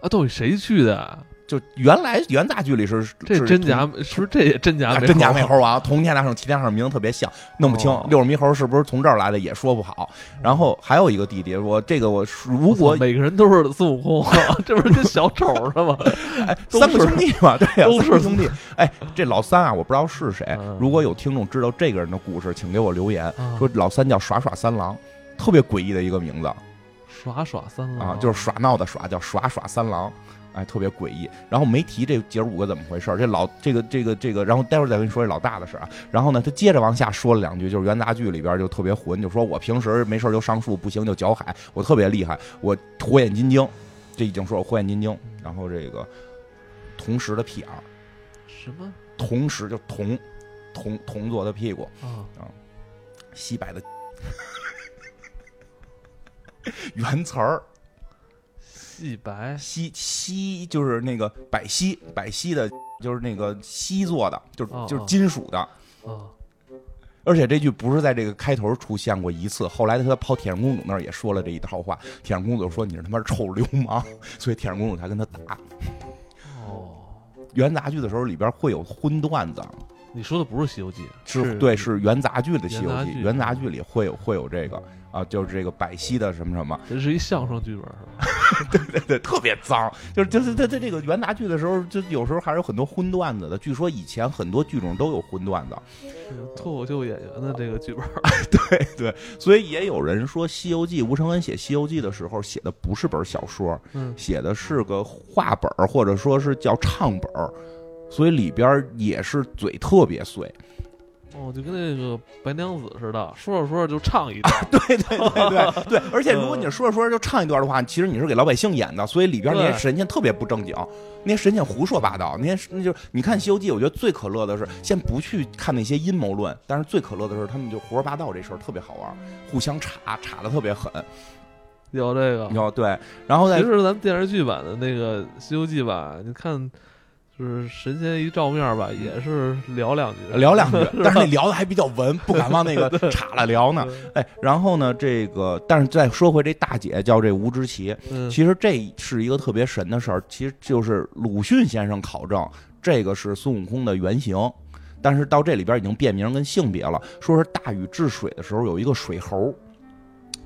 啊！到底谁去的？
就原来元大剧里是
这真假？是不是这也真假？
真假美猴王，同天大圣、齐天大圣名字特别像，弄不清。六耳猕猴是不是从这儿来的也说不好。然后还有一个弟弟，我这个我如果
每个人都是孙悟空，这不是跟小丑似的吗？
哎，三个兄弟嘛，对呀，都是兄弟。哎，这老三啊，我不知道是谁。如果有听众知道这个人的故事，请给我留言，说老三叫耍耍三郎，特别诡异的一个名字。
耍耍三郎
啊，就是耍闹的耍，叫耍耍三郎，哎，特别诡异。然后没提这姐五个怎么回事这老这个这个这个，然后待会儿再跟你说这老大的事啊。然后呢，他接着往下说了两句，就是元杂剧里边就特别混，就说我平时没事就上树，不行就搅海，我特别厉害，我火眼金睛，这已经说我火眼金睛。然后这个同时的屁眼儿，
什么
同时就铜铜铜做的屁股
啊
啊，西北的。原词儿，
细白
西西就是那个百西，百西的，就是那个锡做的，就是就是金属的。
啊，
而且这句不是在这个开头出现过一次，后来他跑铁扇公主那儿也说了这一套话。铁扇公主说你是他妈臭流氓，所以铁扇公主才跟他打。
哦，
元杂剧的时候里边会有荤段子。
你说的不是《西游记》，
是对，是元杂剧的《西游记》，元杂剧里会有会有这个。啊，就是这个百戏的什么什么，
这是一相声剧本，
是吧？对对对，特别脏。就是就是他他这个元杂剧的时候，就有时候还有很多荤段子的。据说以前很多剧种都有荤段子，
脱口秀演员的这个剧本。
对对，所以也有人说《西游记》，吴承恩写《西游记》的时候写的不是本小说，写的是个话本或者说是叫唱本所以里边也是嘴特别碎。
哦，就跟那个白娘子似的，说着说着就唱一段。
对对对对对，而且如果你说着说着就唱一段的话，其实你是给老百姓演的，所以里边那些神仙特别不正经，那些神仙胡说八道。那些那就你看《西游记》，我觉得最可乐的是，先不去看那些阴谋论，但是最可乐的是他们就胡说八道这事儿特别好玩，互相插插的特别狠。
有这个
有对，然后
其实咱们电视剧版的那个《西游记》吧，你看。就是神仙一照面吧，也是聊两句，
聊两句，但是那聊的还比较文，不敢往那个 岔了聊呢。哎，然后呢，这个，但是再说回这大姐叫这吴知奇，其实这是一个特别神的事儿，其实就是鲁迅先生考证，这个是孙悟空的原型，但是到这里边已经变名跟性别了，说是大禹治水的时候有一个水猴，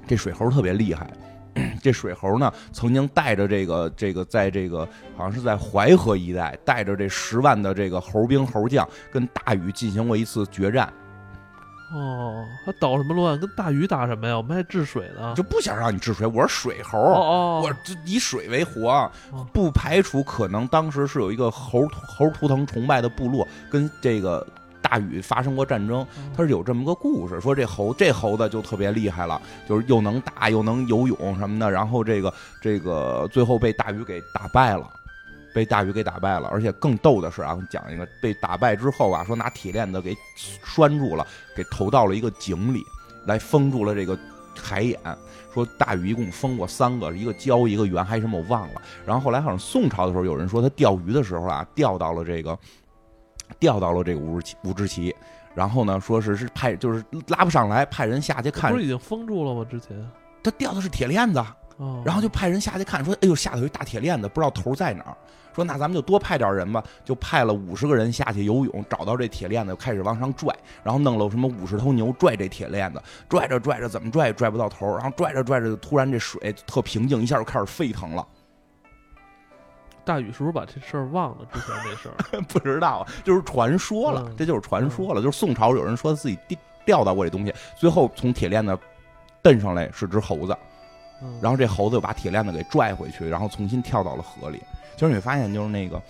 这水猴特别厉害。这水猴呢，曾经带着这个这个，在这个好像是在淮河一带，带着这十万的这个猴兵猴将，跟大禹进行过一次决战。
哦，他捣什么乱？跟大禹打什么呀？我们还治水呢，
就不想让你治水。我是水猴，
哦
我这以水为活，不排除可能当时是有一个猴猴图腾崇拜的部落跟这个。大禹发生过战争，他是有这么个故事，说这猴这猴子就特别厉害了，就是又能打又能游泳什么的，然后这个这个最后被大禹给打败了，被大禹给打败了，而且更逗的是啊，讲一个被打败之后啊，说拿铁链子给拴住了，给投到了一个井里，来封住了这个海眼。说大禹一共封过三个，一个交一个圆还是什么我忘了。然后后来好像宋朝的时候有人说他钓鱼的时候啊，钓到了这个。调到了这个吴志奇，吴志奇，然后呢，说是是派，就是拉不上来，派人下去看。
不是已经封住了吗？之前
他吊的是铁链子，然后就派人下去看，说：“哎呦，下头有一大铁链子，不知道头在哪儿。”说：“那咱们就多派点人吧。”就派了五十个人下去游泳，找到这铁链子，开始往上拽，然后弄了什么五十头牛拽这铁链子，拽着拽着怎么拽也拽不到头，然后拽着拽着，突然这水特平静，一下就开始沸腾了。
大禹是不是把这事儿忘了？之前这事儿
不知道啊，就是传说了，这就是传说了。就是宋朝有人说自己钓钓到过这东西，最后从铁链子蹬上来是只猴子，然后这猴子又把铁链子给拽回去，然后重新跳到了河里。其实你会发现，就是那个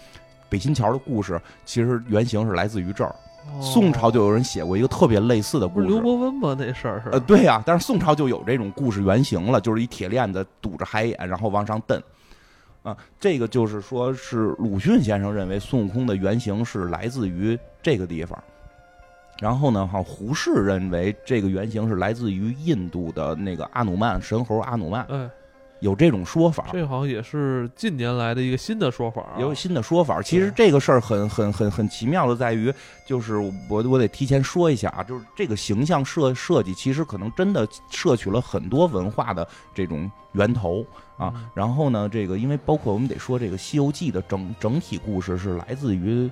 北新桥的故事，其实原型是来自于这儿。宋朝就有人写过一个特别类似的故事，
刘伯温吗？那事儿是？
呃，对呀，但是宋朝就有这种故事原型了，就是一铁链子堵着海眼，然后往上蹬。啊，这个就是说，是鲁迅先生认为孙悟空的原型是来自于这个地方，然后呢，哈，胡适认为这个原型是来自于印度的那个阿努曼神猴阿努曼。
嗯。
有这种说法，
这好像也是近年来的一个新的说法，
有新的说法。其实这个事儿很很很很奇妙的在于，就是我我得提前说一下啊，就是这个形象设设计，其实可能真的摄取了很多文化的这种源头啊。然后呢，这个因为包括我们得说，这个《西游记》的整整体故事是来自于。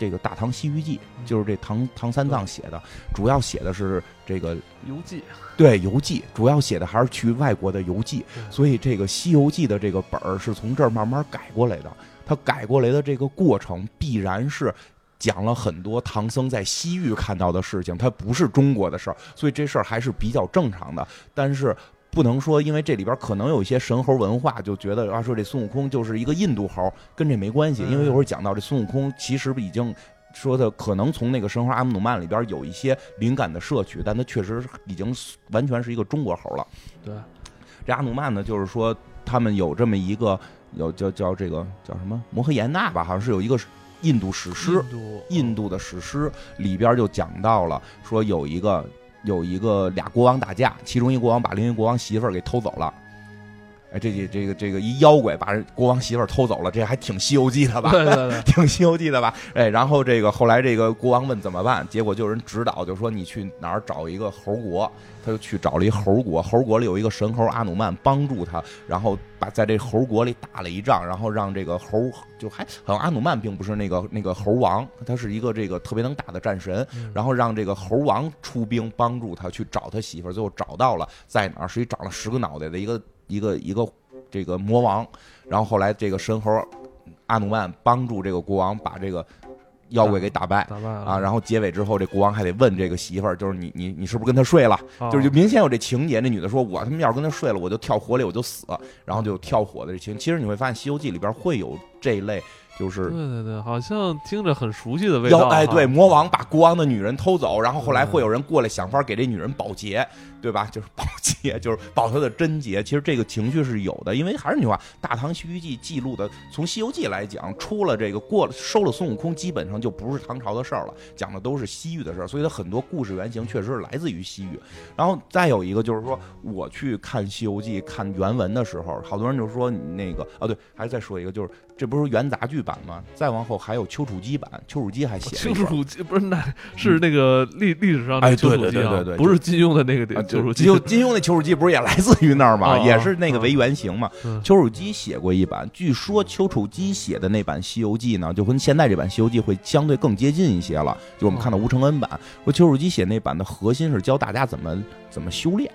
这个《大唐西域记》就是这唐唐三藏写的，主要写的是这个
游记，
对游记，主要写的还是去外国的游记，所以这个《西游记》的这个本儿是从这儿慢慢改过来的。他改过来的这个过程，必然是讲了很多唐僧在西域看到的事情，它不是中国的事儿，所以这事儿还是比较正常的。但是。不能说，因为这里边可能有一些神猴文化，就觉得啊，说这孙悟空就是一个印度猴，跟这没关系。因为一会儿讲到这孙悟空，其实已经说的可能从那个神猴阿姆努曼里边有一些灵感的摄取，但他确实已经完全是一个中国猴了。
对，
这阿努曼呢，就是说他们有这么一个，有叫叫这个叫什么摩诃延那吧，好像是有一个印度史诗，印度的史诗里边就讲到了，说有一个。有一个俩国王打架，其中一国王把另一国王媳妇儿给偷走了。哎，这这这个这个一妖怪把人国王媳妇儿偷走了，这还挺《西游记》的吧？
对对对，
挺《西游记》的吧？哎，然后这个后来这个国王问怎么办，结果就有人指导，就说你去哪儿找一个猴国，他就去找了一猴国，猴国里有一个神猴阿努曼帮助他，然后把在这猴国里打了一仗，然后让这个猴就还好像阿努曼并不是那个那个猴王，他是一个这个特别能打的战神，然后让这个猴王出兵帮助他去找他媳妇儿，最后找到了在哪儿，是一长了十个脑袋的一个。一个一个这个魔王，然后后来这个神猴阿努曼帮助这个国王把这个妖怪给打败，
打败
啊！然后结尾之后，这国王还得问这个媳妇儿，就是你你你是不是跟他睡了？就是就明显有这情节。那女的说：“我他妈要是跟他睡了，我就跳火里，我就死。”然后就跳火的这情。其实你会发现，《西游记》里边会有这一类，就是
对对对，好像听着很熟悉的味道。
哎，对，魔王把国王的女人偷走，然后后来会有人过来想法给这女人保洁，对吧？就是保洁，就是保他的贞洁。其实这个情绪是有的，因为还是那句话，《大唐西域记》记录的，从《西游记》来讲，出了这个过了收了孙悟空，基本上就不是唐朝的事儿了，讲的都是西域的事儿，所以它很多故事原型确实是来自于西域。然后再有一个就是说，我去看《西游记》看原文的时候，好多人就说那个啊，对，还再说一个就是。这不是元杂剧版吗？再往后还有丘处机版，丘处机还写
丘处机不是那是那个历历史上的丘处机
啊，
不是金庸的那个丘处机。
金庸那丘处机不是也来自于那儿吗？也是那个为原型嘛。丘处机写过一版，据说丘处机写的那版《西游记》呢，就跟现在这版《西游记》会相对更接近一些了。就我们看到吴承恩版，说丘处机写那版的核心是教大家怎么怎么修炼。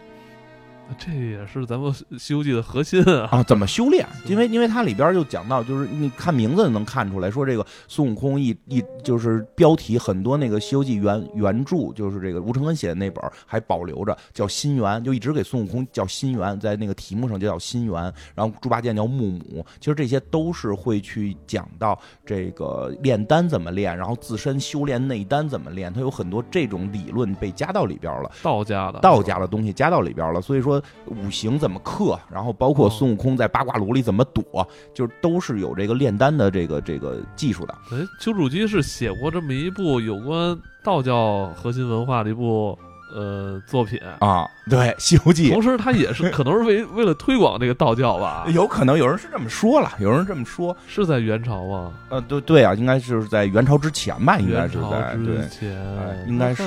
这也是咱们 《西游记》的核心啊！
啊，怎么修炼？因为因为它里边就讲到，就是你看名字能看出来，说这个孙悟空一一就是标题很多那个《西游记》原原著，就是这个吴承恩写的那本还保留着，叫心猿，就一直给孙悟空叫心猿，在那个题目上就叫心猿。然后猪八戒叫木母，其实这些都是会去讲到这个炼丹怎么炼，然后自身修炼内丹怎么炼，它有很多这种理论被加到里边了，
道家的
道家的东西加到里边了，所以说。五行怎么克，然后包括孙悟空在八卦炉里怎么躲，就是都是有这个炼丹的这个这个技术的。
哎，丘处机是写过这么一部有关道教核心文化的一部呃作品
啊，对《西游记》。
同时，他也是可能是为 为了推广这个道教吧？
有可能有人是这么说了，有人这么说，
是在元朝吗？
呃，对对啊，应该就是在元朝之前吧？应该是在
之
前，应该是。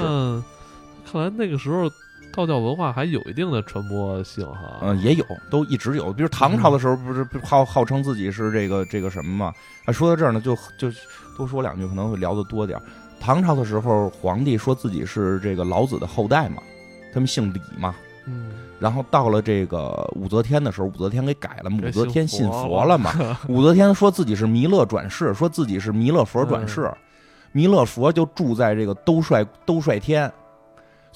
看来那个时候。道教文化还有一定的传播性哈，
嗯，也有，都一直有。比如唐朝的时候，不是号号称自己是这个这个什么嘛？啊，说到这儿呢，就就多说两句，可能会聊得多点唐朝的时候，皇帝说自己是这个老子的后代嘛，他们姓李嘛，
嗯。
然后到了这个武则天的时候，武则天给改了，武则天信
佛
了嘛。武则天说自己是弥勒转世，说自己是弥勒佛转世，弥勒佛就住在这个兜率兜率天。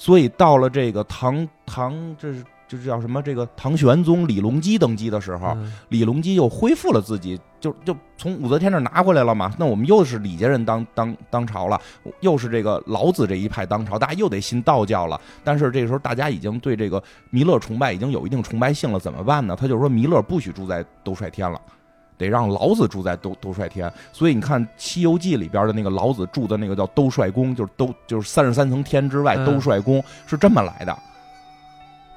所以到了这个唐唐，这是这是叫什么？这个唐玄宗李隆基登基的时候，李隆基又恢复了自己，就就从武则天那拿回来了嘛。那我们又是李家人当当当朝了，又是这个老子这一派当朝，大家又得信道教了。但是这个时候大家已经对这个弥勒崇拜已经有一定崇拜性了，怎么办呢？他就说弥勒不许住在兜率天了。得让老子住在兜兜率天，所以你看《西游记》里边的那个老子住的那个叫兜率宫，就是兜就是三十三层天之外兜率宫是这么来的，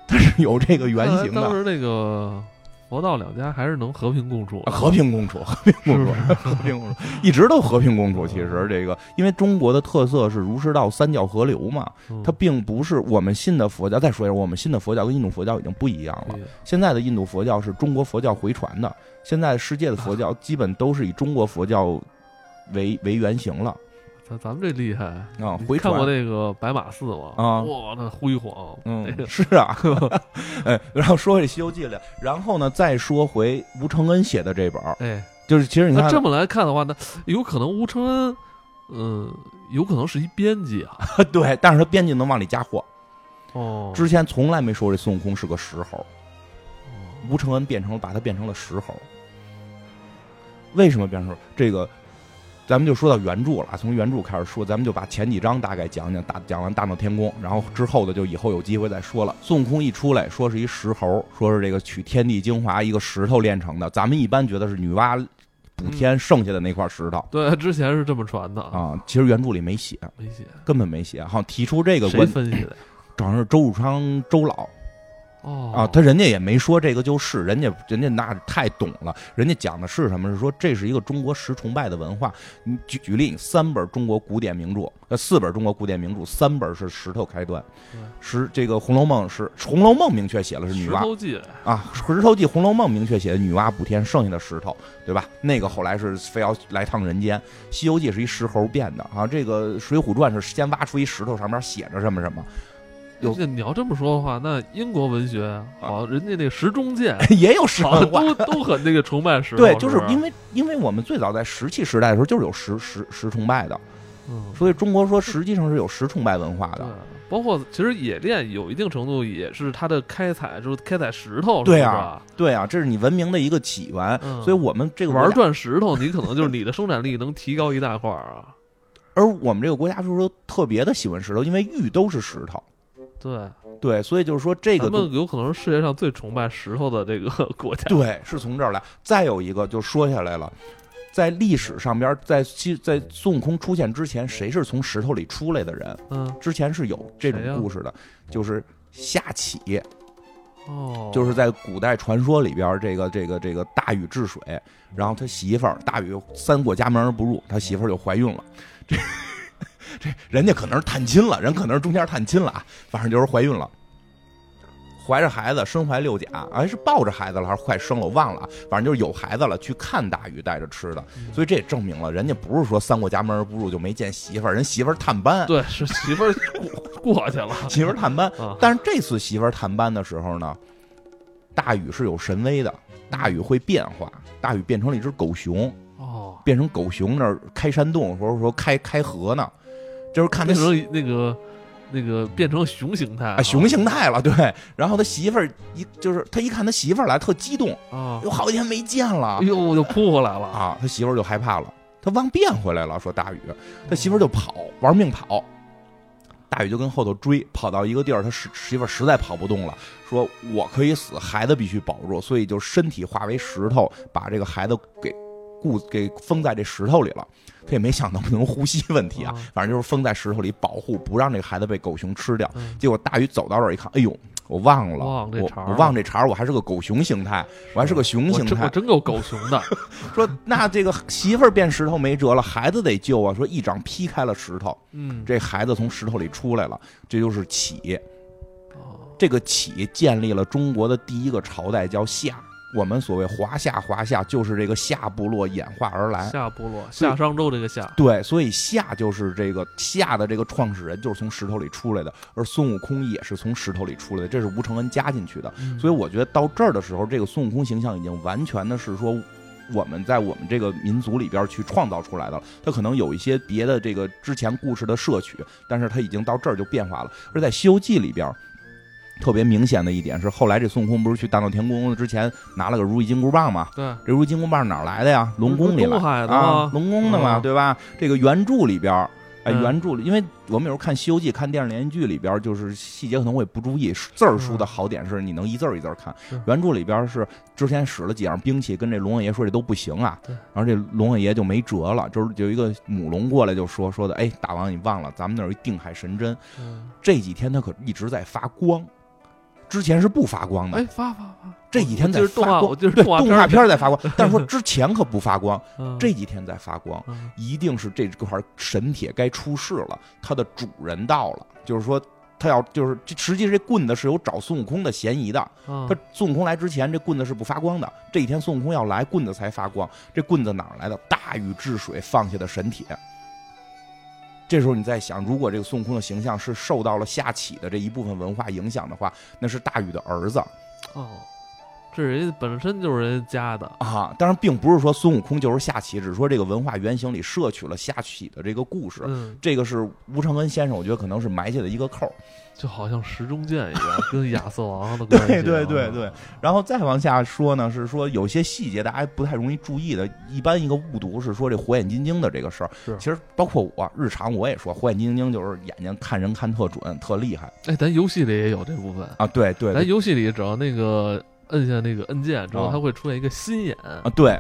它是有这个原型的。
当时那个佛道两家还是能和平共处，
和平共处，和平共处，和平共处，一直都和平共处。其实这个，因为中国的特色是儒释道三教合流嘛，它并不是我们信的佛教。再说一下，我们信的佛教跟印度佛教已经不一样了。现在的印度佛教是中国佛教回传的。现在世界的佛教基本都是以中国佛教为为原型了。
咱咱们这厉害
啊！
看过那个白马寺吗？
啊，
哇，那辉煌！
嗯，是啊。哎，然后说回《西游记》来，然后呢，再说回吴承恩写的这本
哎，
就是其实你看
这么来看的话，那有可能吴承恩，嗯，有可能是一编辑啊。
对，但是他编辑能往里加货。
哦，
之前从来没说这孙悟空是个石猴。吴承恩变成了，把他变成了石猴。为什么变成这个？咱们就说到原著了，从原著开始说，咱们就把前几章大概讲讲，大讲完大闹天宫，然后之后的就以后有机会再说了。孙悟空一出来，说是一石猴，说是这个取天地精华一个石头炼成的，咱们一般觉得是女娲补天剩下的那块石头。
对，之前是这么传的
啊，其实原著里没写，
没写，
根本没写。好像，提出这个观
分析的？
好像是周汝昌周老。
哦
啊，他人家也没说这个就是，人家人家那太懂了，人家讲的是什么？是说这是一个中国石崇拜的文化。你举举例，三本中国古典名著，呃，四本中国古典名著，三本是石头开端。石这个《红楼梦》是《红楼梦》明确写了是女娲。石
头记
啊，《石头记》《红楼梦》明确写的女娲补天剩下的石头，对吧？那个后来是非要来趟人间，《西游记》是一石猴变的啊。这个《水浒传》是先挖出一石头，上面写着什么什么。
有你要这么说的话，那英国文学好，人家那个石中剑
也有石文
都都很那个崇拜石。
对，
就
是因为因为我们最早在石器时代的时候就是有石石石崇拜的，
嗯，
所以中国说实际上是有石崇拜文化的。
包括其实冶炼有一定程度也是它的开采，就是开采石头，
对
啊，
对啊，这是你文明的一个起源。
嗯
所以我们这个
玩，转石头，你可能就是你的生产力能提高一大块儿啊。
而我们这个国家就是说特别的喜欢石头，因为玉都是石头。
对，
对，所以就是说这个他
们有可能是世界上最崇拜石头的这个 国家。
对是从这儿来。再有一个就说下来了。在历史上边，在西在孙悟空出现之前，谁是从石头里出来的人？
嗯，
之前是有这种故事的，就是夏启，
哦，
就是在古代传说里边，这个这个这个大禹治水，然后他媳妇儿大禹三过家门而不入，他媳妇儿就怀孕了。这这人家可能是探亲了，人可能是中间探亲了啊，反正就是怀孕了。怀着孩子，身怀六甲，哎，是抱着孩子了还是快生了？我忘了啊，反正就是有孩子了，去看大禹带着吃的，
嗯
所以这也证明了人家不是说三过家门而不入就没见媳妇儿，人媳妇儿探班，
对，是媳妇儿过过去了。
媳妇儿探班。
啊，
但是这次媳妇儿探班的时候呢，大禹是有神威的，大禹会变化，大禹变成了一只狗熊，
哦，
变成狗熊那儿开山洞，或者说开开河呢，就是看他
变成那个那个变成熊形态
啊熊形态了，对。然后他媳妇儿一就是他一看他媳妇儿来，特激动，
啊，
有好几天没见了
哎呦，就扑回来了。
啊，他媳妇儿就害怕了，他忘变回来了，说大禹，他媳妇儿就跑，玩命跑。大禹就跟后头追，跑到一个地儿，他媳媳妇儿实在跑不动了，说我可以死，孩子必须保住，所以就身体化为石头，把这个孩子给固给封在这石头里了。他也没想能不能呼吸问题啊
啊，
反正就是封在石头里保护，不让这个孩子被狗熊吃掉。
嗯
结果大禹走到这儿一看，哎呦，我忘了，我
忘这茬儿
我忘这茬儿，我还是个狗熊形态，我还是个熊形态
我真够狗熊的。
说那这个媳妇儿变石头没辙了，孩子得救啊！说一掌劈开了石头，
嗯，
这孩子从石头里出来了，这就是启。
哦
这个启建立了中国的第一个朝代，叫夏。我们所谓华夏，华夏就是这个夏部落演化而来。
夏部落，夏商周这个夏，
对，所以夏就是这个夏的这个创始人，就是从石头里出来的，而孙悟空也是从石头里出来的，这是吴承恩加进去的。
嗯
所以我觉得到这儿的时候，这个孙悟空形象已经完全的是说，我们在我们这个民族里边去创造出来的了。它可能有一些别的这个之前故事的摄取，但是它已经到这儿就变化了。而在《西游记》里边。特别明显的一点是，后来这孙悟空不是去大闹天宫之前拿了个如意金箍棒吗？
对，
这如意金箍棒哪儿来的呀？龙宫里来。
的，
啊龙宫的嘛，
嗯。
对吧？这个原著里边，哎，
嗯。
原著里，因为我们有时候看《西游记》、看电视连续剧里边，就是细节可能会不注意，字儿书的好点是你能一字儿一字儿看。原著里边是之前使了几样兵器，跟这龙王爷说这都不行啊
对，
然后这龙王爷就没辙了，就是有一个母龙过来就说说的，哎，大王你忘了，咱们那儿有一定海神针，
嗯。
这几天它可一直在发光，之前是不发光的
哎，。发发发，
这几天在发光，
就是
对
动画片
在发光，但是说之前可不发光，
嗯
这几天在发光。
嗯
一定是这块神铁该出世了，它的主人到了，就是说他要就是这实际这棍子是有找孙悟空的嫌疑的。
啊
他孙悟空来之前，这棍子是不发光的。这一天孙悟空要来，棍子才发光。这棍子哪儿来的？大禹治水放下的神铁。这时候你在想，如果这个孙悟空的形象是受到了夏启的这一部分文化影响的话，那是大禹的儿子。
哦，这人家本身就是人家的，
啊。当然，并不是说孙悟空就是下棋，只是说这个文化原型里摄取了下棋的这个故事。
嗯，
这个是吴承恩先生，我觉得可能是埋下的一个扣儿。
就好像石中剑一样，跟亚瑟王的 关系啊。
对对对对，然后再往下说呢，是说有些细节大家不太容易注意的。一般一个误读是说这火眼金睛的这个事儿，
是
其实包括我日常我也说火眼金睛就是眼睛看人看特准，特厉害
哎，咱游戏里也有这部分。
啊！对对对
咱游戏里只要那个摁下那个按键之后，
啊
它会出现一个心眼。
啊对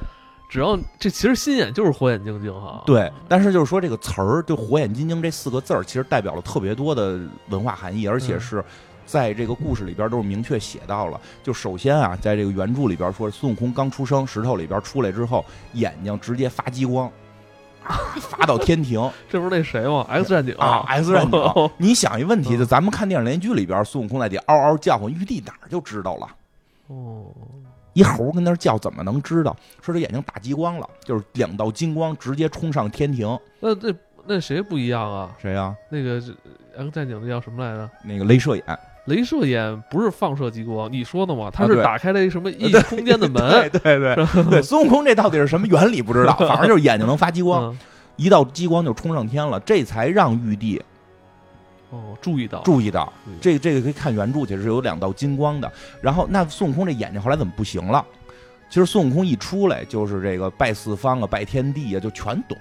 只要这其实心眼就是火眼金睛哈。
对，但是就是说这个词儿，就火眼金睛这四个字儿，其实代表了特别多的文化含义，而且
嗯
是。在这个故事里边都是明确写到了，就首先啊，在这个原著里边说，孙悟空刚出生，石头里边出来之后，眼睛直接发激光，发到天庭，
这不是那谁吗？X 战警
啊，X 战警
哦。
你想一问题，
嗯
就咱们看电视连续剧里边，孙悟空在底下嗷嗷叫唤，玉帝哪儿就知道了？
哦，
一猴跟那儿叫，怎么能知道？说这眼睛打激光了，就是两道金光直接冲上天庭。
那这那谁不一样啊？
谁呀、
那个是 X 战警那叫什么来着？
那个镭射眼，
镭射眼不是放射激光，你说的嘛？它
啊对
是打开了一什么异空间的门
对，对对对，孙悟空这到底是什么原理不知道，反正就是眼睛能发激光，
嗯
一道激光就冲上天了，这才让玉帝
哦，注意到，
注意到
嗯
这个这个可以看原著去，是有两道金光的。然后那孙悟空这眼睛后来怎么不行了？其实孙悟空一出来就是这个拜四方啊，拜天地啊，就全懂。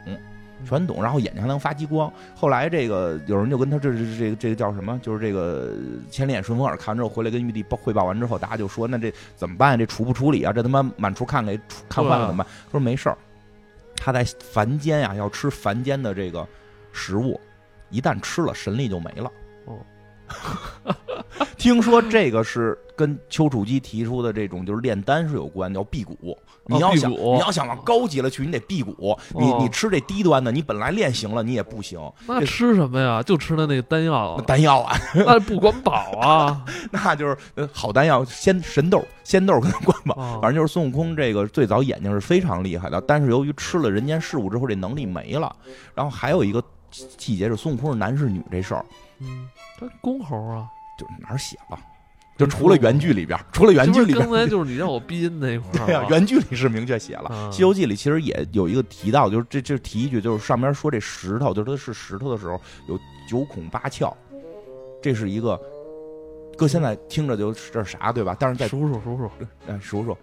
全懂，然后眼睛还能发激光。后来这个有人就跟他这这这个这个叫什么？就是这个千里眼顺风耳看完之后回来跟玉帝报汇报完之后，大家就说那这怎么办呀？这处不处理啊？这他妈满处看给看坏了怎么办？说没事儿，他在凡间呀要吃凡间的这个食物，一旦吃了神力就没了。
哦，
听说这个是跟丘处机提出的这种就是炼丹是有关，叫辟谷。你要想你要想往高级了去，你得辟谷。你
哦
你吃这低端的，你本来练行了，你也不行。
那吃什么呀？就吃的那个丹药啊，
丹药啊，
那不管饱啊。
那就是呃好丹药，仙神豆、仙豆跟他关吧。
哦
反正就是孙悟空这个最早眼睛是非常厉害的，但是由于吃了人间事物之后，这能力没了。然后还有一个细节是孙悟空是男是女这事儿，
嗯，他公猴啊，
就是哪儿写了？就除了原剧里边，除了原剧里边
刚，才就是你让我逼音那块儿
对呀、
吗
原剧里是明确写了，
啊
西游记》里其实也有一个提到，就是这这提一句，就是上面说这石头，就是它是石头的时候有九孔八窍，这是一个，搁现在听着就是这是啥对吧？但是在
数数数数。
哎数数，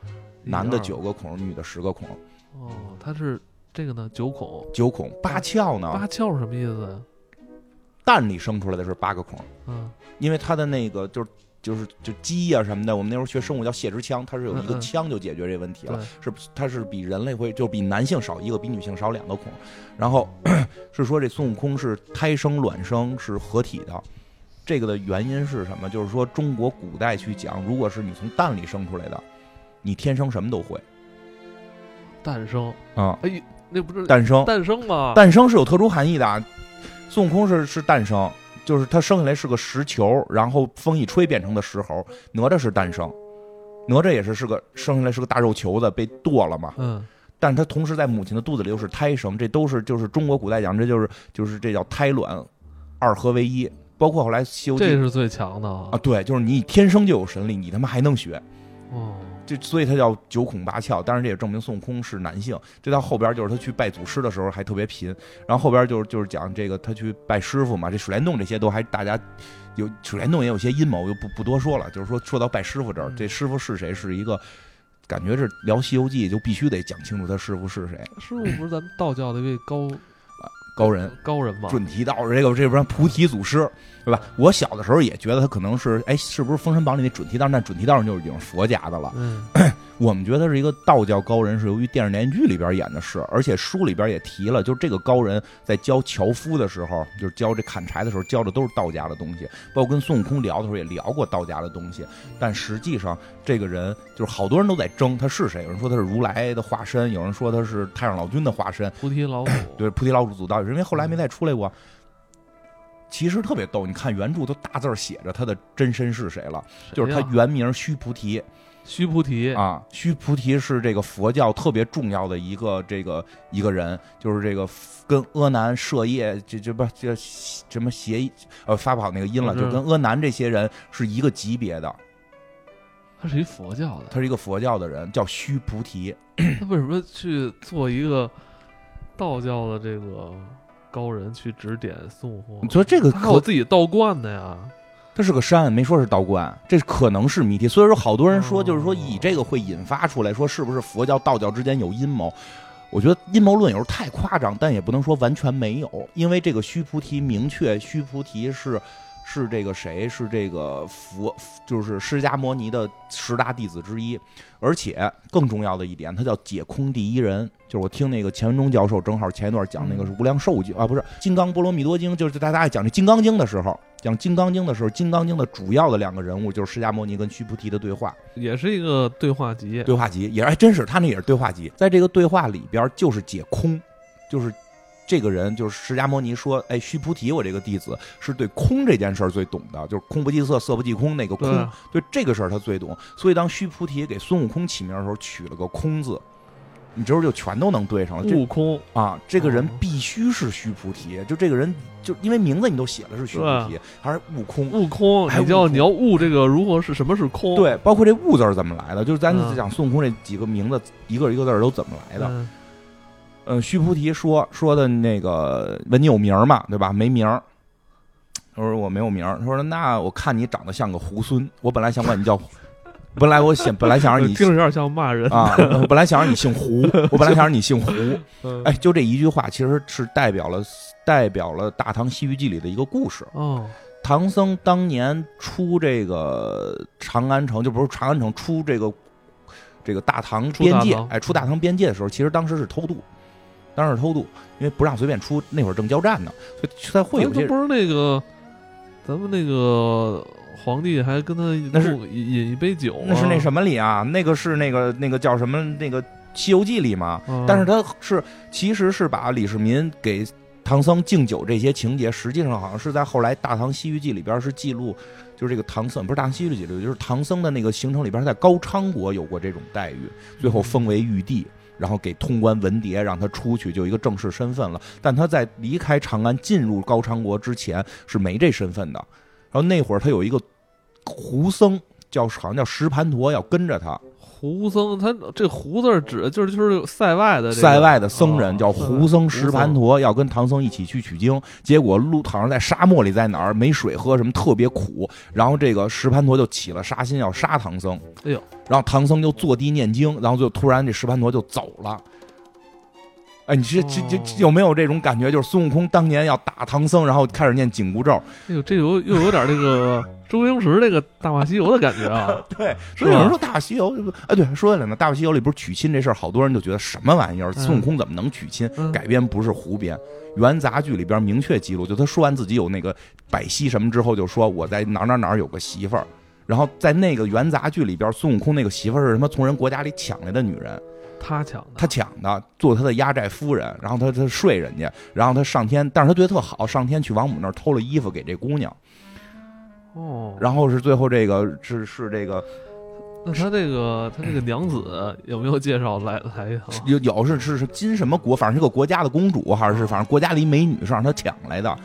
男的九个孔，女的十个孔，
哦，他是这个呢，九孔
九孔八窍呢，
八窍是什么意思？
蛋里生出来的是八个孔，
嗯，
因为它的那个就是。就是就鸡呀、什么的，我们那时候学生物叫泄殖腔，它是有一个
嗯嗯
腔就解决这问题了。
对，
是它是比人类会就比男性少一个，比女性少两个孔。然后是说这孙悟空是胎生卵生是合体的，这个的原因是什么？就是说中国古代去讲，如果是你从蛋里生出来的，你天生什么都会
诞生，
啊、
哎，那不是
诞生，
诞生吗？
诞生是有特殊含义的啊。孙悟空是是诞生，就是他生下来是个石球，然后风一吹变成的石猴。哪吒是诞生，哪吒也是是个生下来是个大肉球子，被剁了嘛。
嗯，
但是他同时在母亲的肚子里又是胎生，这都是就是中国古代讲，这就是就是这叫胎卵二合为一。包括后来《西游记
这》是最强的啊
啊，对，就是你天生就有神力，你他妈还能学，
哦，
就所以他叫九孔八窍。当然这也证明孙悟空是男性。这到后边就是他去拜祖师的时候还特别贫，然后后边就是就是讲这个他去拜师傅嘛，这水帘洞这些都还大家。有水帘洞也有些阴谋，就不不多说了。就是说，说到拜师傅这儿，
嗯
这师傅是谁，是一个感觉是聊《西游记》就必须得讲清楚他师傅是谁。
师傅不是咱们道教的一位高
高人，
高人嘛？
准提道士这个这边菩提祖师，对吧？我小的时候也觉得他可能是，哎，是不是《封神榜》里那准提道士？但准提道士就是已经佛家的了。
嗯，
我们觉得是一个道教高人，是由于电视连续剧里边演的是，而且书里边也提了，就是这个高人在教樵夫的时候，就是教这砍柴的时候，教的都是道家的东西。包括跟孙悟空聊的时候也聊过道家的东西，但实际上这个人就是好多人都在争他是谁，有人说他是如来的化身，有人说他是太上老君的化身，
菩提老祖，
对，菩提老祖祖道，因为后来没再出来过。其实特别逗，你看原著都大字写着他的真身是谁了，就是他原名须菩提
须菩提，
啊。须菩提是这个佛教特别重要的一个这个一个人，就是这个跟阿难、舍业这这不这什么邪呃发不好那个音了，就跟阿难这些人是一个级别的。
他是一佛教的，
他是一个佛教的人，叫须菩提。
他为什么去做一个道教的这个高人去指点孙悟空
你？说这个可
他有自己道观的呀？
它是个山，没说是道观，这可能是谜题。所以说，好多人说，
哦
就是说以这个会引发出来说，是不是佛教、道教之间有阴谋？我觉得阴谋论有时候太夸张，但也不能说完全没有，因为这个须菩提明确，须菩提是是这个谁？是这个佛，就是释迦摩尼的十大弟子之一。而且更重要的一点，他叫解空第一人。就是我听那个钱文忠教授正好前一段讲那个是无量寿经啊，不是《金刚波罗蜜多经》，就是大家讲这《金刚经》的时候，讲《金刚经》的时候，《金刚经》的主要的两个人物就是释迦摩尼跟须菩提的对话。
也是一个对话集，
对话集也还真是，他那也是对话集，在这个对话里边就是解空，就是这个人就是释迦摩尼说，哎，须菩提，我这个弟子是对空这件事儿最懂的，就是空不计色，色不计空那个空，
对
对这个事儿他最懂。所以当须菩提给孙悟空起名的时候，取了个空字。你这时候就全都能对上了，这
悟空，
啊，这个人
哦
必须是须菩提，就这个人就因为名字你都写了是须菩提，还是悟空，
悟空，你要你要悟这个如何是什么是空？
对，包括这悟字怎么来的，就是咱
嗯
讲孙悟空这几个名字，一个一个字都怎么来的。
嗯
嗯，须菩提说说的那个问你有名儿吗？对吧？没名儿。他说我没有名儿。他说那我看你长得像个猢狲，我本来想管你叫，本来我想本来想让你
听着有点像骂人
啊，我本来想让你姓胡，我本来想让你姓胡。
嗯
哎，就这一句话，其实是代表了代表了《大唐西域记》里的一个故事。
哦，
唐僧当年出这个长安城，就不是长安城出这个这个大唐边界哎，出大唐边界的时候，其实当时是偷渡，当时是偷渡，因为不让随便出，那会儿正交战呢，所以才会有些
不是那个，咱们那个皇帝还跟他
那是
饮饮一杯酒啊，
那是那什么里啊？那个是那个那个叫什么那个《西游记》里嘛？
啊
但是他是其实是把李世民给唐僧敬酒这些情节，实际上好像是在后来《大唐西域记》里边是记录，就是这个唐僧不是《大唐西域记》里，就是唐僧的那个行程里边，在高昌国有过这种待遇，最后封为玉帝。然后给通关文牒，让他出去，就一个正式身份了。但他在离开长安进入高昌国之前是没这身份的。然后那会儿他有一个胡僧，叫好像叫石盘陀，要跟着他。
胡僧，他这胡字指的就是就是塞外的这个
塞外的僧人
哦
叫胡僧石盘陀，要跟唐僧一起去取经，结果路好像在沙漠里，在哪儿没水喝，什么特别苦。然后这个石盘陀就起了杀心，要杀唐僧。
哎呦，
然后唐僧就坐地念经，然后就突然这石盘陀就走了。哎，你这这这这有没有这种感觉？就是孙悟空当年要打唐僧，然后开始念紧箍咒。
哎呦，这有又有点那个 周星驰那个《大话西游》的感觉啊！
对，所以有人说《大话西游》哎，对，说起来呢，《大话西游》里不是娶亲这事儿，好多人就觉得什么玩意儿？孙悟空怎么能娶亲？
嗯
改编不是胡编，元杂剧里边明确记录，就他说完自己有那个百戏什么之后，就说我在哪儿哪儿哪儿有个媳妇儿。然后在那个元杂剧里边，孙悟空那个媳妇儿是什么？从人国家里抢来的女人，
他抢的，
他抢的，做他的压寨夫人，然后他他睡人家，然后他上天，但是他对他特好，上天去王母那儿偷了衣服给这姑娘，
哦，
然后是最后这个是是这个
那他这个他这个娘子有没有介绍来来？
有有是是是金什么国，反正是个国家的公主，还是是反正国家的一美女是让他抢来的，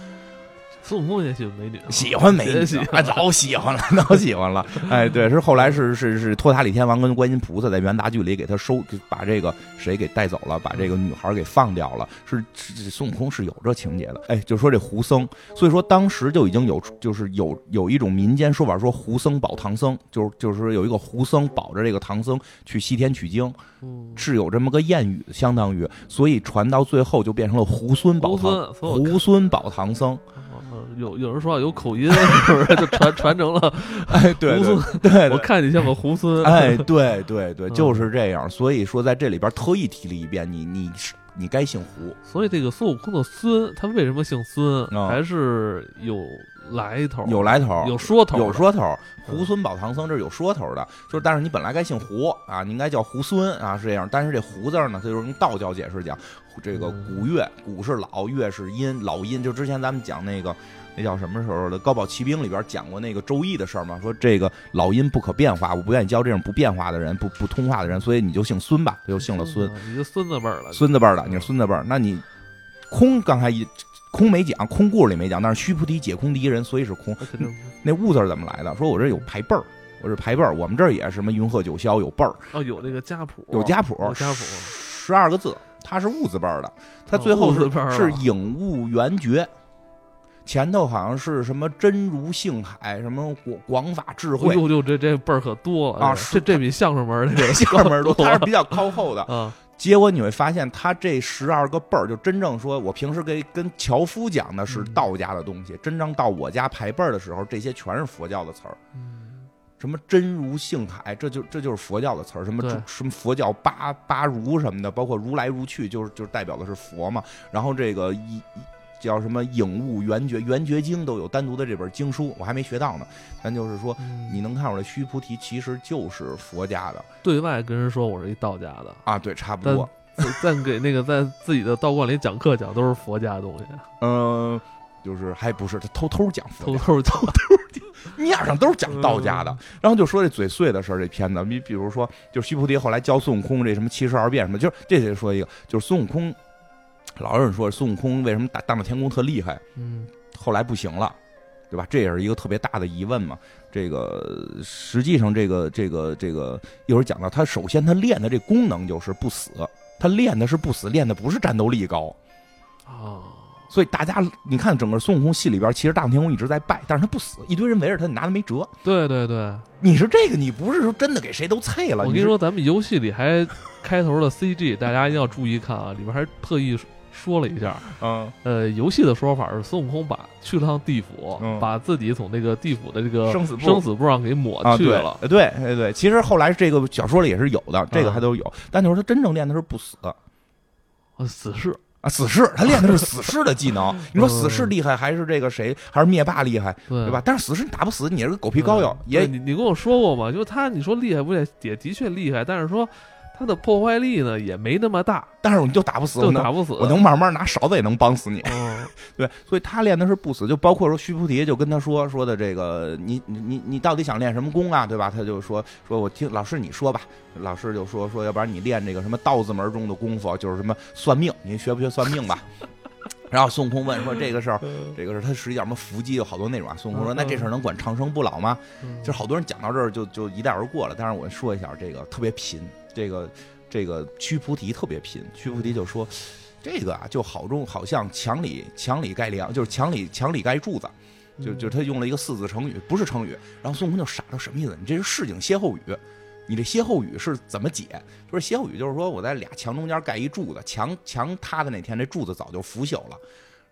孙悟空也喜欢美女啊，
喜欢美女
喜，
哎，老喜欢了，老喜欢了。哎，对，是后来是是是托塔李天王跟观音菩萨在元杂剧里给他收，就把这个谁给带走了，把这个女孩给放掉了。是是是孙悟空是有这情节的。哎，就说这胡僧，所以说当时就已经有就是有有一种民间说法说胡僧保唐僧，就是就是说有一个胡僧保着这个唐僧去西天取经，
嗯，
是有这么个谚语，相当于，所以传到最后就变成了胡孙保唐胡孙保唐僧。
哦有有人说话有口音，是不是就传传成了
哎，对
胡
对
孙？
对，
我看你像个胡孙，
哎，对对对，
嗯
就是这样。所以说，在这里边特意提了一遍，你你是你该姓胡，
所以这个孙悟空的孙，他为什么姓孙？
啊
还是有来头，
有来头，
有说头，
有说头。
嗯
胡孙保唐僧这是有说头的，就是但是你本来该姓胡啊，你应该叫胡孙啊，是这样。但是这胡字呢，它就是用道教解释讲，这个
嗯
古月，古是老，月是阴，老阴。就之前咱们讲那个。那叫什么时候的《高宝奇兵》里边讲过那个周易的事儿嘛？说这个老阴不可变化，我不愿意教这种不变化的人、不不通话的人，所以你就姓孙吧，就姓了孙。
嗯，你就孙子辈儿了，
孙子辈儿的，你是孙子辈儿，那你空刚才一空没讲，空故事里没讲，但是须菩提解空第一人，所以是空。
那
悟字儿怎么来的？说我这有排辈儿，我是排辈儿，我们这儿也什么云鹤九霄有辈儿，
哦，有那个家谱，
有家谱，
有家谱，
十二个字，他是悟字辈儿的，他最后是、是影悟圆觉。前头好像是什么真如性海，什么广广法智慧，
哎呦呦，这这辈儿可多了
啊
这这比相声门儿的这个
下面都
高
他是比较靠后的。
啊，
结果你会发现，他这十二个辈儿，就真正说，我平时给跟樵夫讲的是
嗯
道家的东西，真正到我家排辈儿的时候，这些全是佛教的词儿。
嗯
什么真如性海，这就这就是佛教的词儿。什么
对
什么佛教八八如什么的，包括如来如去，就是就是代表的是佛嘛。然后这个一一叫什么影悟圆觉，圆觉经都有单独的这本经书，我还没学到呢。咱就是说，
嗯。
你能看出来，须菩提其实就是佛家的。
对外跟人说我是一道家的，
啊，对，差不多。
但给那个在自己的道观里讲课讲都是佛家的东西，
嗯，就是还不是他偷偷讲佛
偷
偷，
偷偷
面上都是讲道家的。然后就说这嘴碎的事儿，这片子，你比如说，就是须菩提后来教孙悟空这什么七十二变什么，就是这得说一个，就是孙悟空，老有人说孙悟空为什么打大闹天宫特厉害，
嗯
后来不行了。对吧？这也是一个特别大的疑问嘛。这个实际上，这个这个这个一会儿讲到，他首先他练的这功能就是不死，他练的是不死，练的不是战斗力高。
啊，
所以大家你看，整个孙悟空戏里边，其实大闹天宫一直在败，但是他不死，一堆人围着他，你拿他没辙。
对对对，
你是这个，你不是说真的给谁都啐了。
我跟你说，咱们游戏里还开头的 CG，大家一定要注意看啊，里边还特意说了一下。
嗯，
呃，游戏的说法是孙悟空把去了趟地府，把自己从那个地府的这个
生死
生死簿上给抹去了。
对对对，其实后来这个小说里也是有的，这个还都有。但就是他真正练的是不死，
死士。
啊，死士，他练的是死士的技能。你说死士厉害还是这个谁？还是灭霸厉害？对吧？但是死士你打不死，你是个狗皮膏药。也
你你跟我说过嘛？就他，你说厉害不也也的确厉害，但是说。他的破坏力呢也没那么大，
但是你就打不死，
就打不死。
我能慢慢拿勺子也能帮死你。对，所以他练的是不死，就包括说须菩提就跟他说说的这个，你你你你到底想练什么功啊？对吧？他就说说我听老师你说吧。老师就说说，要不然你练这个什么道字门中的功夫，就是什么算命，您学不学算命吧？然后孙悟空问说这个事儿，这个事儿他实际上什么伏击有好多内容啊。孙悟空说那这事儿能管长生不老吗？就是好多人讲到这儿就就一带而过了。但是我说一下这个特别贫。这个这个须菩提特别贫，须菩提就说：“这个啊，就好中好像墙里墙里盖梁，就是墙里墙里盖柱子，就就他用了一个四字成语，不是成语。然后孙悟空就傻了，什么意思？你这是市井歇后语，你这歇后语是怎么解？就是歇后语就是说我在俩墙中间盖一柱子，墙墙塌的那天，这柱子早就腐朽了。”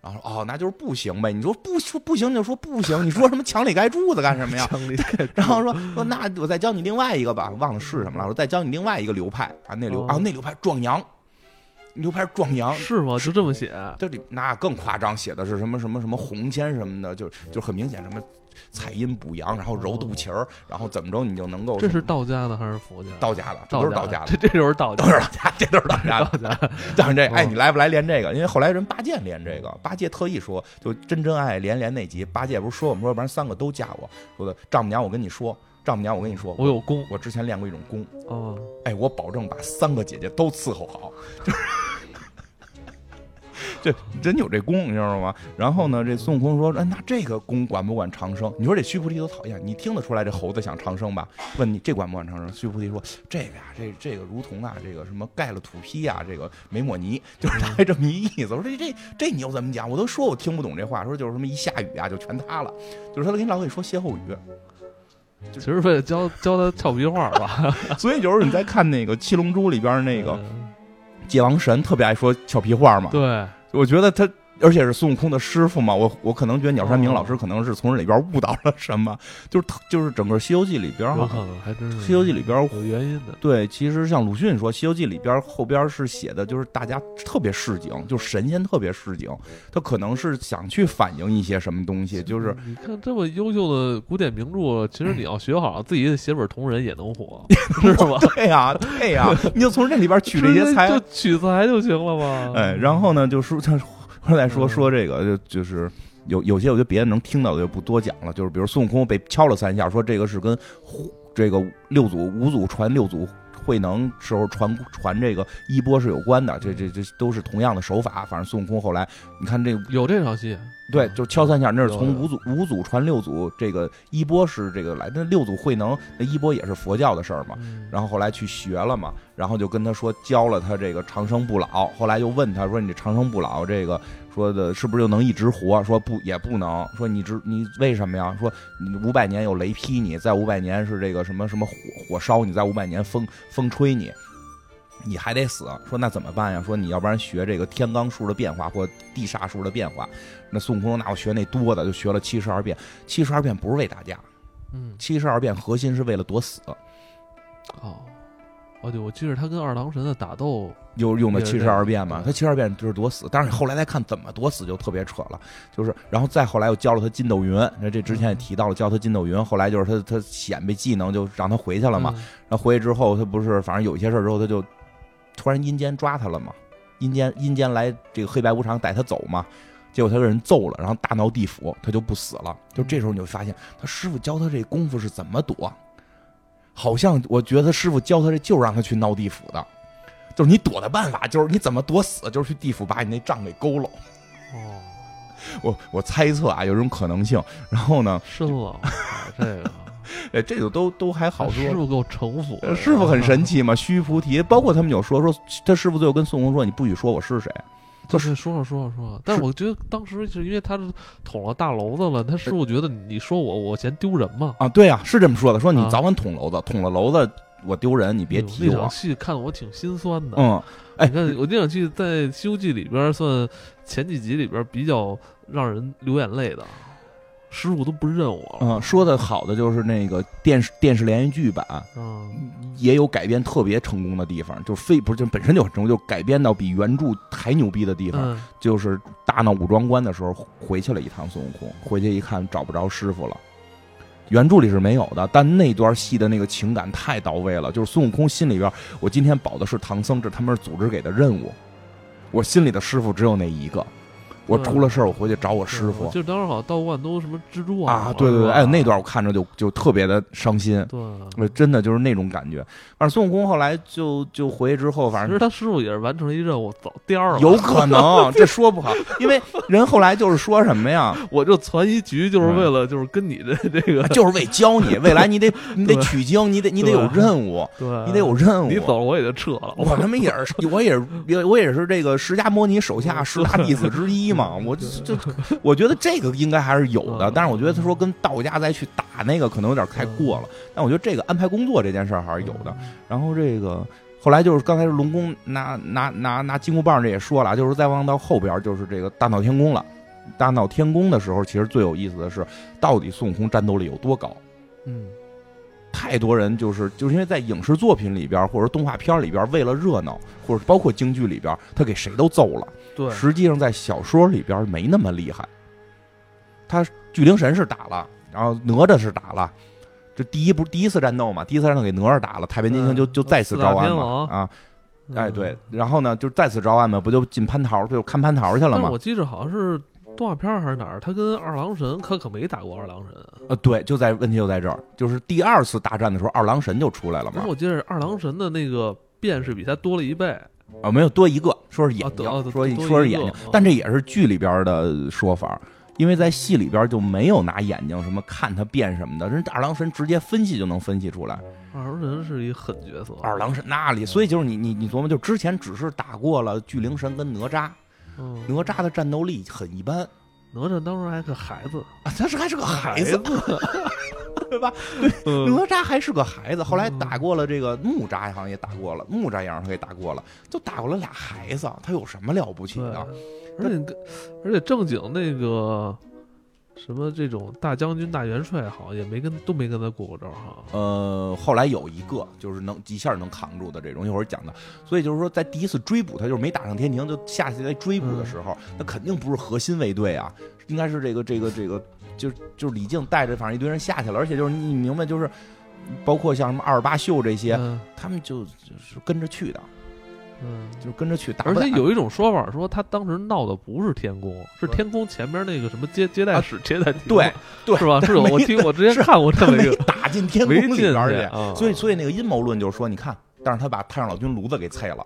然后说哦，那就是不行呗。你说不说不行就说不行。你说什么墙里盖柱子干什么呀？然后说说那我再教你另外一个吧，忘了是什么了。我再教你另外一个流派啊，那流啊那流派壮阳，流派壮阳
是吗？就这么写？
这里那更夸张，写的是什么什么什么红铅什么的，就就很明显什么。采阴补阳，然后揉肚脐儿，然后怎么着你就能够？
这是道家的还是佛家？
道家的，这都是道家的。
这这就是道，
都是道家，这都是道家的。但是这，哎，你来不来练这个？因为后来人八戒练这个，八戒特意说，就真真爱爱连连那集，八戒不是说我们说，不然三个都嫁我。说的丈母娘，我跟你说，丈母娘，我跟你说，
我有功，
我之前练过一种功。
哦，
哎，我保证把三个姐姐都伺候好。就是。这真有这功，你知道吗？然后呢，这孙悟空说：“哎，那这个功管不管长生？你说这须菩提多讨厌，你听得出来这猴子想长生吧？问你这管不管长生？须菩提说：这个呀，这这个如同啊，这个什么盖了土坯呀，这个没抹泥，就是大概这么一意思。我说这这这你又怎么讲？我都说我听不懂这话，说就是什么一下雨啊就全塌了，就是他给你老给你说歇后语，
其实为了教教他俏皮话吧。
所以有时候你在看那个《七龙珠》里边那个界王神，特别爱说俏皮话嘛。
对。
我觉得他，而且是孙悟空的师傅嘛，我我可能觉得鸟山明老师可能是从这里边悟到了什么，就是就是整个《西游记》里边
哈，还真是《
西游记》里边
有原因的。
对，其实像鲁迅说，《西游记》里边后边是写的，就是大家特别市井，就是神仙特别市井，他可能是想去反映一些什么东西。就是
你看这么优秀的古典名著，其实你要学好，自己写本同人也能火，是吧？
对呀，对呀，你就从这里边取这些材，
就取材就行了嘛。
哎，然后呢，就说他。后来说说这个，就就是有有些我觉得别人能听到的就不多讲了。就是比如孙悟空被敲了三下，说这个是跟这个六祖五祖传六祖慧能时候传传这个衣钵是有关的。这这这都是同样的手法。反正孙悟空后来你看这
有这场戏。
对，就敲三下，那是从五祖五祖传六祖这个衣钵是这个来，那六祖慧能那衣钵也是佛教的事儿嘛。然后后来去学了嘛，然后就跟他说教了他这个长生不老。后来又问他说：“你这长生不老这个说的是不是就能一直活？”说不也不能。说你知你为什么呀？说五百年有雷劈你，在五百年是这个什么什么火火烧你，在五百年风风吹你。你还得死，说那怎么办呀？说你要不然学这个天罡数的变化或地煞数的变化。那孙悟空说：“那我学那多的，就学了七十二变。七十二变不是为打架，
嗯，
七十二变核心是为了躲死。
哦，哦对，我记得他跟二郎神的打斗
就用的七十二变嘛。他七十二变就是躲死，但是后来再看怎么躲死就特别扯了。就是然后再后来又教了他筋斗云，那这之前也提到了教他筋斗云。后来就是他他显摆技能，就让他回去了嘛。然后回去之后，他不是反正有一些事儿之后，他就。突然阴间抓他了嘛？阴间阴间来这个黑白无常带他走嘛？结果他被人揍了，然后大闹地府，他就不死了。就这时候你就发现，他师傅教他这功夫是怎么躲？好像我觉得他师傅教他这就是让他去闹地府的，就是你躲的办法就是你怎么躲死，就是去地府把你那账给勾了。
哦，
我我猜测啊，有这种可能性。然后呢？
深了，这个。
哎，这个 都都还好说。
师傅够城府，
师傅很神奇嘛。须菩提，包括他们有说说，他师傅最后跟孙悟空说：“你不许说我是谁。”
就是说说说说，但是我觉得当时是因为他是捅了大娄子了，他师傅觉得你说我我嫌丢人嘛？
啊，对啊，是这么说的，说你早晚捅娄子，捅了娄子我丢人，你别提
我。那场戏看的我挺心酸的。
嗯，哎，
你看我那场戏在《西游记》里边算前几集里边比较让人流眼泪的。师傅都不认我了。
嗯，说的好的就是那个电视电视连续剧版，
嗯，
也有改编特别成功的地方，就非不是就本身就很成功，就改编到比原著还牛逼的地方，就是大闹武装关的时候回去了一趟孙悟空，回去一看找不着师傅了，原著里是没有的，但那段戏的那个情感太到位了，就是孙悟空心里边，我今天保的是唐僧，这他们是组织给的任务，我心里的师傅只有那一个。我出了事儿，我回去找我师傅。
就当时好像道观都什么蜘蛛
啊，对对对，哎，那段我看着就就特别的伤心。
对，
真的就是那种感觉。反正孙悟空后来就就回去之后，反正
其实他师傅也是完成了一任务，走颠儿了。
有可能，这说不好，因为人后来就是说什么呀？
我就攒一局，就是为了就是跟你的这个，
就是为教你未来，你得 你得取经，你得你得有任务，
对，
你得有任务。
你走了，我也就撤了。
我他妈也是，我也是，我也是这个释迦摩尼手下十大弟子之一嘛，我就。我觉得这个应该还是有的，但是我觉得他说跟道家再去打那个可能有点太过了。但我觉得这个安排工作这件事儿还是有的。然后这个后来就是刚才龙宫拿拿拿拿金箍棒，这也说了，就是再往到后边就是这个大闹天宫了。大闹天宫的时候，其实最有意思的是，到底孙悟空战斗力有多高？
嗯，
太多人就是就是因为在影视作品里边或者动画片里边，为了热闹，或者包括京剧里边，他给谁都揍了。
对，
实际上在小说里边没那么厉害。他巨灵神是打了，然后哪吒是打了，这第一不是第一次战斗嘛？第一次战斗给哪吒打了，太白金星就就再次招安嘛啊！哎对，然后呢就再次招安嘛，不就进蟠桃就看蟠桃去了吗？
我记着好像是动画片还是哪儿，他跟二郎神可可没打过二郎神。
呃，对，就在问题就在这儿，就是第二次大战的时候，二郎神就出来了嘛。
我记得二郎神的那个变是比他多了一倍。
啊，没有多一个，说是眼睛，说说是眼睛，但这也是剧里边的说法，因为在戏里边就没有拿眼睛什么看他变什么的，人二郎神直接分析就能分析出来。
二郎神是一狠角色，
二郎神那里，所以就是你你你琢磨，就之前只是打过了巨灵神跟哪吒，哪吒的战斗力很一般，
哪吒当时还是个孩子
啊，当时还是个孩子。对吧？对，哪吒还是个孩子，后来打过了这个木吒，好像也打过了木吒，也让他给打过了，就打过了俩孩子，他有什么了不起的？
而且跟而且正经那个什么这种大将军、大元帅，好像也没跟都没跟他过过招哈。
呃，后来有一个就是能一下能扛住的这种，一会儿讲的。所以就是说，在第一次追捕他，就是没打上天庭就下去来追捕的时候，那肯定不是核心卫队啊，应该是这个这个这个。就就是李靖带着，反正一堆人下去了，而且就是你明白，就是包括像什么二十八宿这些，他们就就是跟着去的，
嗯，
就跟着去打。
而且有一种说法说，他当时闹的不是天宫，是天宫前边那个什么接接待室接待厅，
对对，
是吧？是我听我之前看过这么一个
打进天宫里边去，所以所以那个阴谋论就是说，你看，但是他把太上老君炉子给拆了。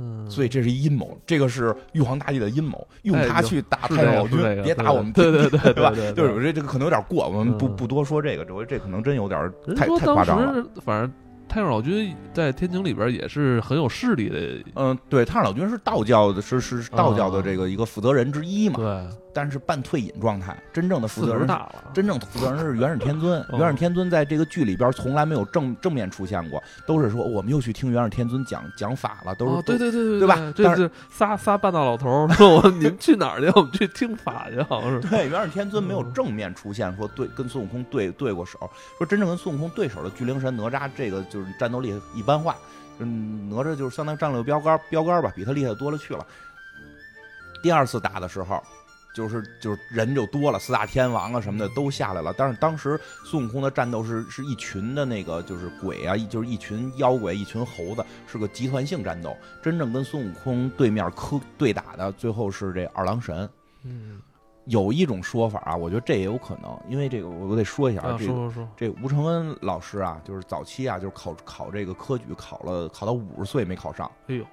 嗯，
所以这是一阴谋，这个是玉皇大帝的阴谋，用他去打太上老君，别打我们，
对对对，
对吧？就是这这个可能有点过，我们不不多说这个，这回这可能真有点太太夸张了。
反正。太上老君在天庭里边也是很有势力的。
嗯，对，太上老君是道教的，是是道教的这个一个负责人之一嘛。
对。
但是半退隐状态，真正的负责人
大了。
真正负责人是元始天尊。元始天尊在这个剧里边从来没有正正面出现过，都是说我们又去听元始天尊讲讲法了，都是
对对对对
对吧？
这是仨仨半大老头说我你们去哪儿去？我们去听法去，好像是。
对，元始天尊没有正面出现说对跟孙悟空对对过手，说真正跟孙悟空对手的巨灵神哪吒，这个就是战斗力。一般化，嗯，哪吒就是相当于战略标杆标杆吧，比他厉害多了去了。第二次打的时候，就是就是人就多了，四大天王啊什么的都下来了。但是当时孙悟空的战斗是是一群的那个就是鬼啊，就是一群妖怪，一群猴子，是个集团性战斗。真正跟孙悟空对面磕对打的，最后是这二郎神。
嗯。
有一种说法啊，我觉得这也有可能，因为这个我我得说一下，啊
这说说
这吴承恩老师啊，就是早期啊，就是考考这个科举，考了考到五十岁没考上。
哎呦，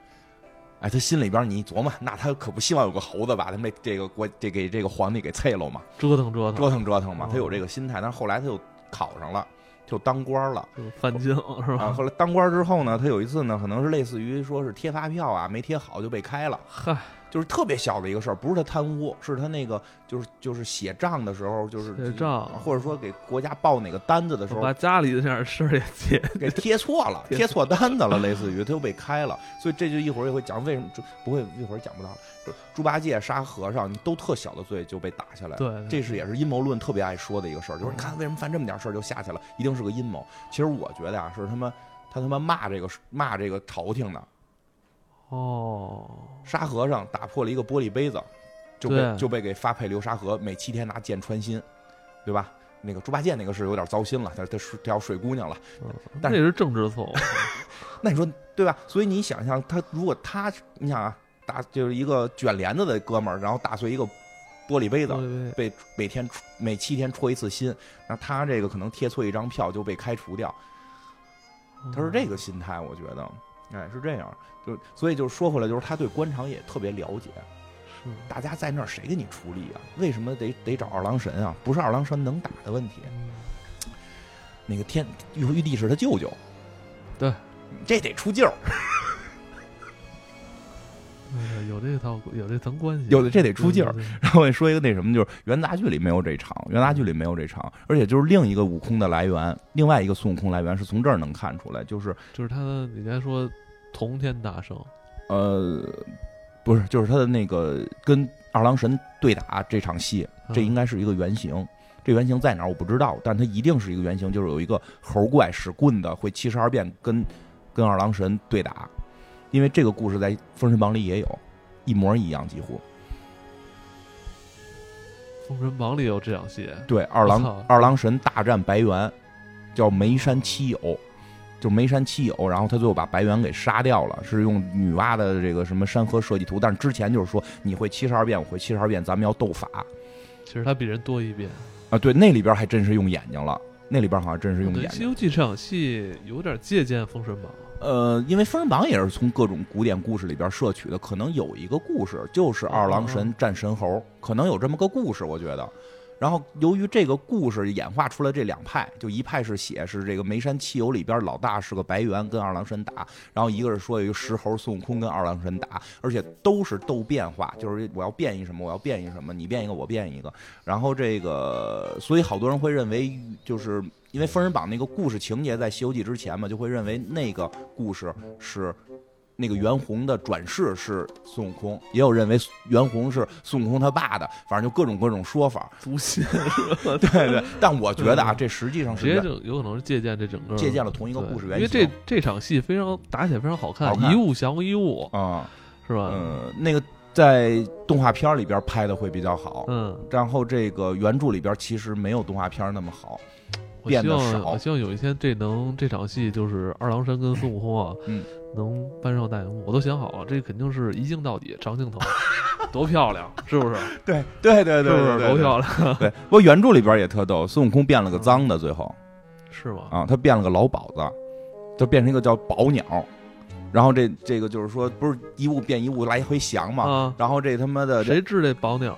哎，他心里边你琢磨，那他可不希望有个猴子把他们这个国这给这个皇帝给啐了嘛？
折腾折腾
折腾折腾嘛，他有这个心态。但是后来他又考上了，就当官了，
翻京 是吧？
后来当官之后呢，他有一次呢，可能是类似于说是贴发票啊，没贴好就被开了。
嗨。
就是特别小的一个事儿，不是他贪污，是他那个就是就是写账的时候，就是
写账，
或者说给国家报哪个单子的时候，
把家里的那点事儿也贴
给贴错了，贴错单子了，类似于他又被开了，所以这就一会儿也会讲为什么就不会一会儿讲不到，猪八戒杀和尚都特小的罪就被打下来，
对，
这是也是阴谋论特别爱说的一个事儿，就是你看为什么犯这么点事儿就下去了，一定是个阴谋。其实我觉得啊，是他妈他他妈骂这个骂这个朝廷的。
哦，
沙和尚打破了一个玻璃杯子，就被就被给发配流沙河，每七天拿剑穿心，对吧？那个猪八戒那个是有点糟心了，他他他要水姑娘了，但
那是政治错误。
那你说对吧？所以你想象他如果他你想啊，打就是一个卷帘子的哥们儿，然后打碎一个玻璃杯子，被每天每七天戳一次心，那他这个可能贴错一张票就被开除掉。他是这个心态，我觉得。哎，是这样，就所以就说回来，就是他对官场也特别了解。
是，
大家在那儿谁给你出力啊？为什么得得找二郎神啊？不是二郎神能打的问题。那个天玉玉帝是他舅舅，
对，
这得出劲儿。
有这套，有这层关系，
有的这得出劲儿。然后我说一个那什么，就是元杂剧里没有这场，元杂剧里没有这场，而且就是另一个悟空的来源，另外一个孙悟空来源是从这儿能看出来，就是
就是他的，你该说同天大圣，
呃，不是，就是他的那个跟二郎神对打这场戏，这应该是一个原型。这原型在哪儿我不知道，但它一定是一个原型，就是有一个猴怪使棍的，会七十二变跟跟二郎神对打。因为这个故事在《封神榜》里也有，一模一样，几乎。
《封神榜》里有这场戏。
对，二郎二郎神大战白猿，叫梅山七友，就梅山七友，然后他最后把白猿给杀掉了，是用女娲的这个什么山河设计图，但是之前就是说你会七十二变，我会七十二变，咱们要斗法。
其实他比人多一变
啊，对，那里边还真是用眼睛了，那里边好像真是用眼睛。
《西游记》这场戏有点借鉴《封神榜》。
呃，因为《封神榜》也是从各种古典故事里边摄取的，可能有一个故事就是二郎神战神猴，可能有这么个故事，我觉得。然后由于这个故事演化出来这两派，就一派是写是这个梅山七友里边老大是个白猿跟二郎神打，然后一个是说有一个石猴孙悟空跟二郎神打，而且都是斗变化，就是我要变一什么，我要变一什么，你变一个我变一个。然后这个，所以好多人会认为就是。因为《封神榜》那个故事情节在《西游记》之前嘛，就会认为那个故事是那个袁弘的转世是孙悟空，也有认为袁弘是孙悟空他爸的，反正就各种各种说法。
诛
吧？对对。但我觉得啊，这实际上是
直接就有可能是借鉴这整个
借鉴了同一个故事原
型。因为这这场戏非常打起来非常好看，一物降一物
啊，
是吧？
嗯，那个在动画片里边拍的会比较好，
嗯，
然后这个原著里边其实没有动画片那么好。
我希望，我希望有一天这能这场戏就是二郎神跟孙悟空啊，
嗯，
能搬上大荧幕。我都想好了，这肯定是一镜到底长镜头，多漂亮，是不是？
对对对对，
是不是多漂亮？
对，不过原著里边也特逗，孙悟空变了个脏的，最后
是吗？
啊，他变了个老鸨子，就变成一个叫宝鸟。然后这这个就是说，不是一物变一物来回降嘛？然后这他妈的
谁治这宝鸟？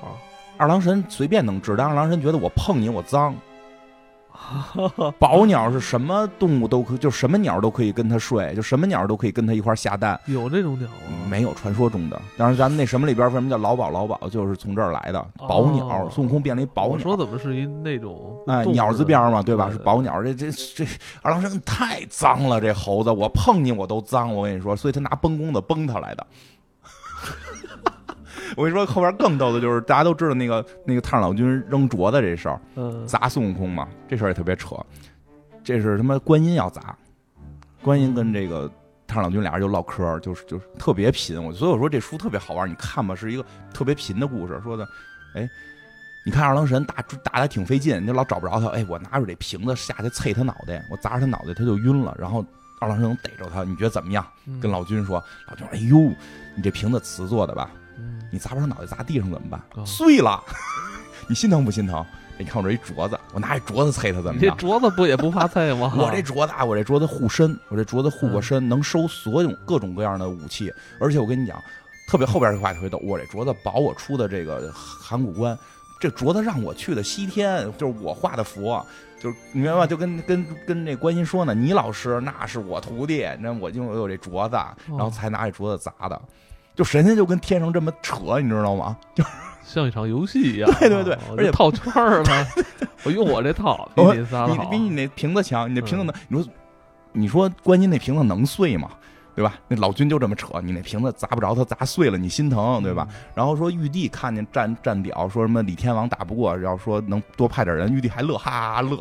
二郎神随便能治，但二郎神觉得我碰你我脏。宝鸟是什么动物都可，就什么鸟都可以跟它睡，就什么鸟都可以跟它一块下蛋。
有这种鸟吗？
没有，传说中的。当然，咱们那什么里边为什么叫老宝老宝，就是从这儿来的。宝鸟，孙悟空变了一宝鸟。
说怎么是一那种
哎鸟字边嘛，对吧？是宝鸟。这这这二郎神太脏了，这猴子我碰你我都脏。我跟你说，所以他拿崩弓子崩他来的。我跟你说，后边更逗的就是，大家都知道那个那个太上老君扔镯子这事儿，砸孙悟空嘛，这事儿也特别扯。这是他妈观音要砸，观音跟这个太上老君俩人就唠嗑，就是就是特别贫。我所以我说这书特别好玩，你看吧，是一个特别贫的故事。说的，哎，你看二郎神打打的挺费劲，你老找不着他。哎，我拿出这瓶子下去啐他脑袋，我砸着他脑袋他就晕了，然后二郎神能逮着他，你觉得怎么样？跟老君说，老君说，哎呦，你这瓶子瓷做的吧？你砸不上脑袋，砸地上怎么办？碎了，你心疼不心疼？你看我这一镯子，我拿这镯子啐他怎么样？
这镯子不也不怕踩吗？
我这镯子，我这镯子护身，我这镯子护过身，能收所有各种各样的武器。而且我跟你讲，特别后边这话特别逗，我这镯子保我出的这个函谷关，这镯子让我去的西天，就是我画的佛，就是你明白吗？就跟跟跟那观音说呢，你老师那是我徒弟，那我就有这镯子，然后才拿这镯子砸的。就神仙就跟天上这么扯，你知道吗？就
像一场游戏一样。
对对对而且
套圈儿嘛，我用我这套，比你仨好。
你比你那瓶子强，你那瓶子
嗯
能，你说你说关键那瓶子能碎吗？对吧？那老君就这么扯，你那瓶子砸不着，他砸碎了，你心疼，对吧？然后说玉帝看见战战表，说什么李天王打不过，要说能多派点人，玉帝还乐，哈哈哈乐。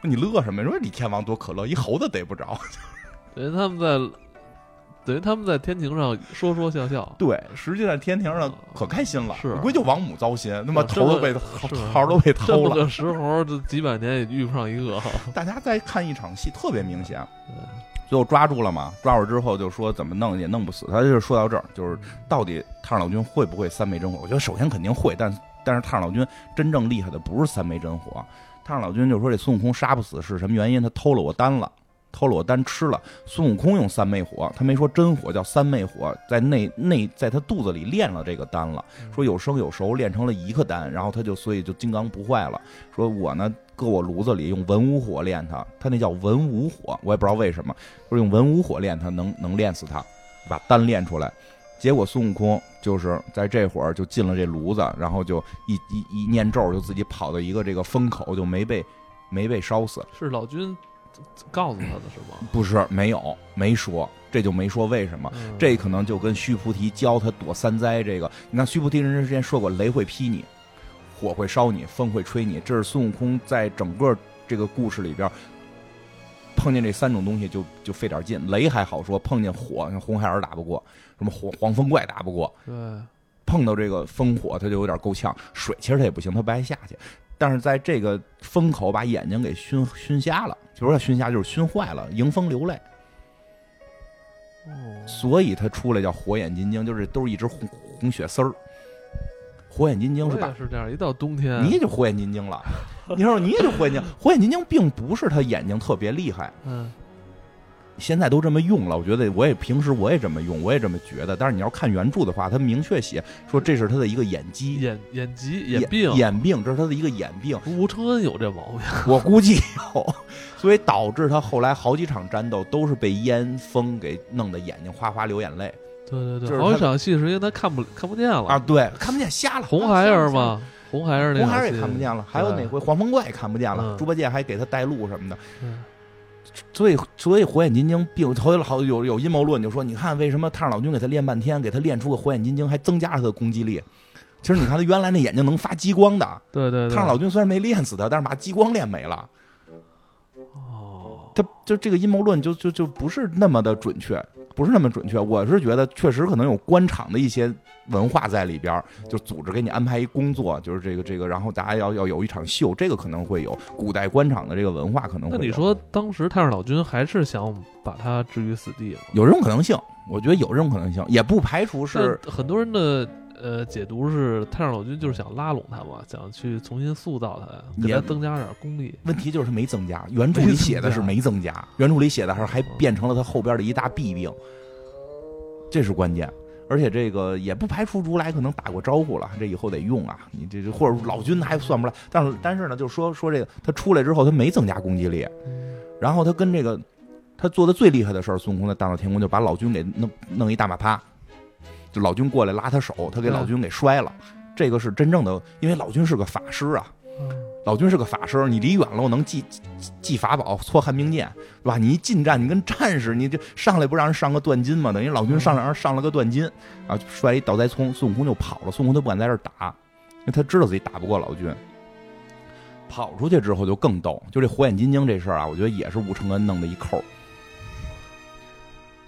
说你乐什么？说李天王多可乐，一猴子逮不着。
等于他们在，等于他们在天庭上说说笑笑。
对，实际在天庭上可开心了，
是
我估计就王母糟心，他妈
啊
头都被桃都被偷了。
个石猴，这几百年也遇不上一个。
大家再看一场戏，特别明显。
嗯
最后抓住了嘛？抓住之后就说怎么弄也弄不死他，就是说到这儿，就是到底太上老君会不会三昧真火？我觉得首先肯定会，但但是太上老君真正厉害的不是三昧真火，太上老君就说这孙悟空杀不死是什么原因？他偷了我丹了。偷了我丹吃了，孙悟空用三昧火，他没说真火，叫三昧火，在内内在他肚子里炼了这个丹了，说有生有熟，炼成了一个丹，然后他就所以就金刚不坏了。说我呢搁我炉子里用文武火炼他，他那叫文武火，我也不知道为什么，说用文武火炼他能能炼死他，把丹炼出来。结果孙悟空就是在这会儿就进了这炉子，然后就一一一念咒，就自己跑到一个这个风口，就没被没被烧死。
是老君告诉他的是吗？
不是没有没说，这就没说为什么。
嗯
这可能就跟须菩提教他躲三灾这个，你看须菩提人之前说过，雷会劈你，火会烧你，风会吹你，这是孙悟空在整个这个故事里边碰见这三种东西就就费点劲。雷还好说，碰见火，像红孩儿打不过，什么黄黄风怪打不过，
对，
碰到这个风火他就有点够呛。水其实他也不行，他不爱下去。但是在这个风口把眼睛给熏熏瞎了，就说熏瞎就是熏坏了，迎风流泪。
哦，
所以他出来叫火眼金睛，就是都是一只红红血丝儿。火眼金睛是
吧是这样，一到冬天，
你也就火眼金睛了，你说你也就火眼金睛，火眼金睛并不是他眼睛特别厉害，
嗯，
现在都这么用了，我觉得我也平时我也这么用，我也这么觉得。但是你要看原著的话，他明确写说这是他的一个眼疾、
眼眼疾
眼
病，
眼病，这是他的一个眼病。
吴承恩有这毛病。
我估计有，所以导致他后来好几场战斗都是被烟风给弄得眼睛哗哗流眼泪
对对对，好几场戏是因为他看不看不见了
啊！。对，看不见，瞎了。
红孩儿
瞎了
嘛，红孩儿那
红孩儿也看不见了，还有哪回黄风怪也看不见了，
嗯
猪八戒还给他带路什么的，
嗯
所以所以火眼金睛并后来好有有阴谋论就说，你看为什么太上老君给他练半天，给他练出个火眼金睛，还增加了他的攻击力。其实你看他原来那眼睛能发激光的，
对对对，
太上老君虽然没练死他，但是把激光练没了。
哦，
他就这个阴谋论就就就不是那么的准确，不是那么准确。我是觉得确实可能有官场的一些文化在里边儿，就组织给你安排一工作，就是这个这个，然后大家要要有一场秀，这个可能会有古代官场的这个文化可能。
那你说当时太上老君还是想把他置于死地吗？
有这种可能性？我觉得有这种可能性，也不排除是
很多人的呃解读是太上老君就是想拉拢他嘛，想去重新塑造他，给他增加点功力。
问题就是他没增加，原著里写的是没增加，原著里写的还是还变成了他后边的一大弊病，这是关键。而且这个也不排除如来可能打过招呼了，这以后得用啊，你这这或者老君还算不来，但是但是呢，就是说说这个他出来之后他没增加攻击力，然后他跟这个他做的最厉害的事儿，孙悟空在大闹天宫就把老君给弄弄一大马趴，就老君过来拉他手，他给老君给摔了，这个是真正的，因为老君是个法师啊，
嗯
老君是个法师，你离远了我能记记记法宝，搓寒冰剑，是吧？你一近战，你跟战士，你这上来不让人上个断筋吗？等于老君上来让人上了个断筋，啊，摔一倒栽葱，孙悟空就跑了。孙悟空他不敢在这儿打，因为他知道自己打不过老君。跑出去之后就更逗，就这火眼金睛这事儿啊，我觉得也是吴承恩弄的一扣。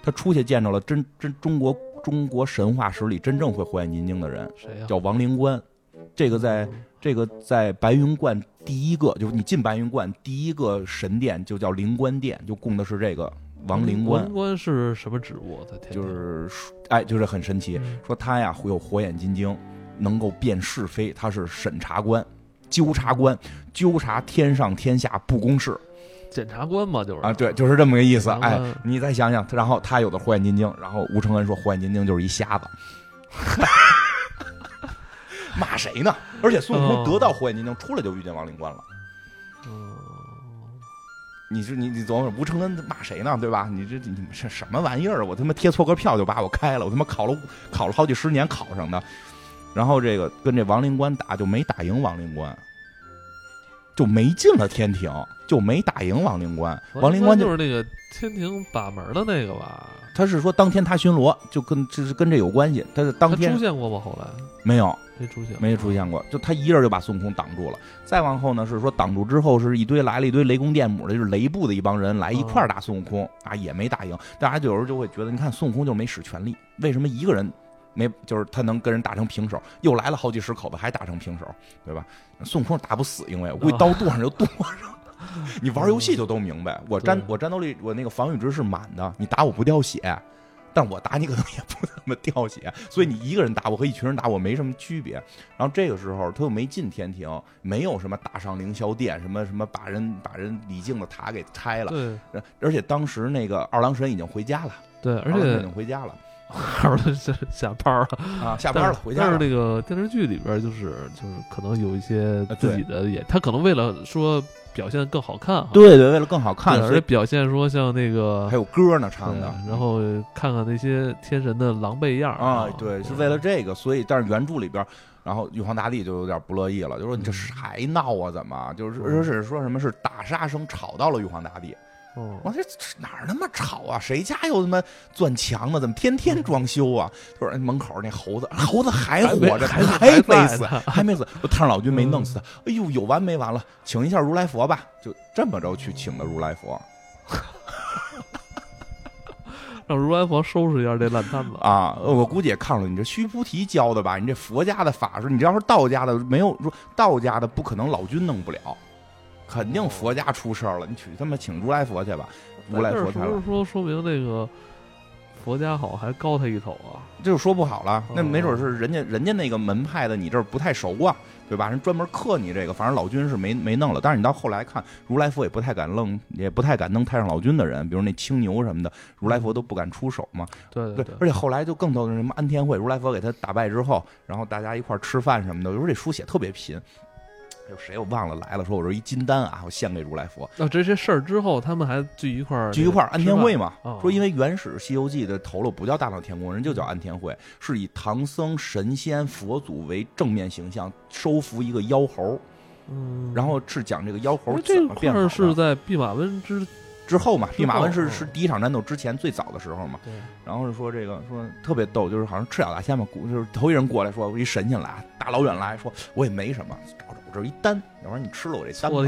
他出去见着了真真中国中国神话史里真正会火眼金睛的人，
谁呀？
叫王灵官。这个在这个在白云观第一个，就是你进白云观第一个神殿就叫灵官殿，就供的是这个王灵官
灵，官是什么职务？在天
就是哎，就是很神奇。
嗯
说他呀会有火眼金睛，能够辨是非，他是审查官、纠察官，纠察天上天下不公事
检察官嘛，就是
啊，对，就是这么个意思。哎你再想想，然后他有的火眼金睛，然后吴承恩说火眼金睛就是一瞎子。骂谁呢？而且孙悟空
哦
得到火眼金睛，出来就遇见王灵官了。
嗯，
你是你你琢磨吴承恩骂谁呢？对吧？你这你这什么玩意儿？我他妈贴错个票就把我开了，我他妈考了考了好几十年考上的。然后这个跟这王灵官打就没打赢王灵官，就没进了天庭，就没打赢王灵官。王灵官
就是那个天庭把门的那个吧？
他是说当天他巡逻，就跟这是跟这有关系。他是当天
出现过吗？后来
没有。
没出现，
没出现过，就他一人就把孙悟空挡住了。再往后呢，是说挡住之后，是一堆来了一堆雷公电母的，就是雷部的一帮人来一块打孙悟空啊，也没打赢。大家有时候就会觉得，你看孙悟空就没使全力，为什么一个人没，就是他能跟人打成平手？又来了好几十口子，还打成平手，对吧？孙悟空打不死，因为我估计刀剁上就剁上。你玩游戏就都明白，我战我战斗力我那个防御值是满的，你打我不掉血。但我打你可能也不怎么掉血，所以你一个人打我和一群人打我没什么区别。然后这个时候他又没进天庭，没有什么打上凌霄殿，什么什么把人把人李靖的塔给拆了。
对，
而且当时那个二郎神已经回家了。
对，而且
已经回家了。
二郎神下班了
啊，下班了回家。
但是那个电视剧里边就是就是可能有一些自己的也，他可能为了说。表现更好看，
对对，为了更好看，
而且表现说像那个
还有歌呢唱的，
然后看看那些天神的狼狈样
啊，对，是为了这个，所以但是原著里边，然后玉皇大帝就有点不乐意了，就说你这还闹啊？怎么？就是说是说什么是打杀声吵到了玉皇大帝。我这哪儿那么吵啊？谁家有他妈钻墙的？怎么天天装修啊？就是门口那猴子，猴子还活着，还没死，还没死。太上老君没弄死他。哎呦，有完没完了？请一下如来佛吧。就这么着去请的如来佛，
让如来佛收拾一下这烂摊子
啊！我估计也看了，你这须菩提教的吧？你这佛家的法术，你这要是道家的，没有说道家的不可能老君弄不了。肯定佛家出事儿了，你去他妈请如来佛去吧，如来佛。
是不是说说明那个佛家好还高他一头啊？
这就说不好了，那没准是人家人家那个门派的，你这儿不太熟啊，对吧？人专门克你这个，反正老君是没没弄了。但是你到后来看，如来佛也不太敢愣，也不太敢弄太上老君的人，比如那青牛什么的，如来佛都不敢出手嘛。
对对。
而且后来就更多的什么安天会，如来佛给他打败之后，然后大家一块儿吃饭什么的，有时候这书写特别贫。有谁我忘了来了？说我是一金丹啊，我献给如来佛。
那这些事儿之后，他们还聚一块儿
聚一块儿安天会嘛？说因为原始《西游记》的头颅不叫大闹天宫，人就叫安天会，是以唐僧、神仙、佛祖为正面形象，收服一个妖猴。
嗯，
然后是讲这个妖猴怎么变
这块是在弼马温之。
之后嘛，弼马温是是第一场战斗之前最早的时候嘛。
对。
然后是说这个说特别逗，就是好像赤脚大仙嘛，就是头一人过来说，我一神仙来，大老远来说，我也没什么，找找我这一单，要不然你吃了我这丹吧。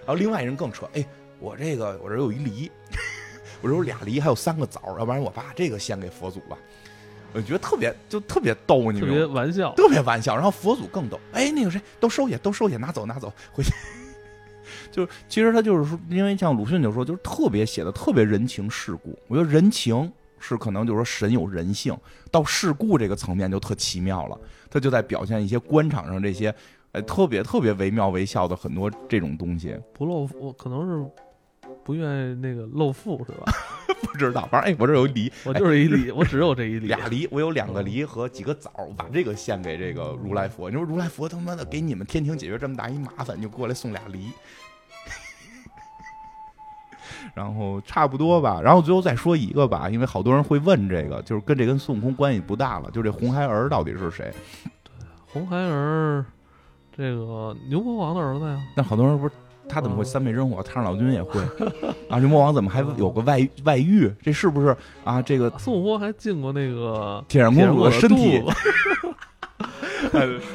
然后另外一人更扯，哎，我这个我这有一梨，我这有俩梨，还有三个枣，要不然我把这个献给佛祖吧。我觉得特别就特别逗，你
特别玩笑，
特别玩笑。然后佛祖更逗，哎，那个谁都收下，都收下，拿走拿走，回去。就是其实他就是说，因为像鲁迅就说，就是特别写的特别人情世故。我觉得人情是可能就是说神有人性，到世故这个层面就特奇妙了。他就在表现一些官场上这些，呃，特别特别惟妙惟肖的很多这种东西。
不露我，可能是不愿意那个露富是吧？
不知道，反正哎，我这有梨，
我就是一梨，我只有这一梨，
俩梨，我有两个梨和几个枣，把这个献给这个如来佛。你说如来佛他妈的给你们天庭解决这么大一麻烦，就过来送俩梨。然后差不多吧，然后最后再说一个吧，因为好多人会问这个，就是跟这跟孙悟空关系不大了，就这红孩儿到底是谁？
对，红孩儿，这个牛魔王的儿子呀。
但好多人不是他怎么会三昧真火？太上老君也会 啊？牛魔王怎么还有个外外遇？这是不是啊？这个
孙悟空还进过那个
铁扇公主
的
身体。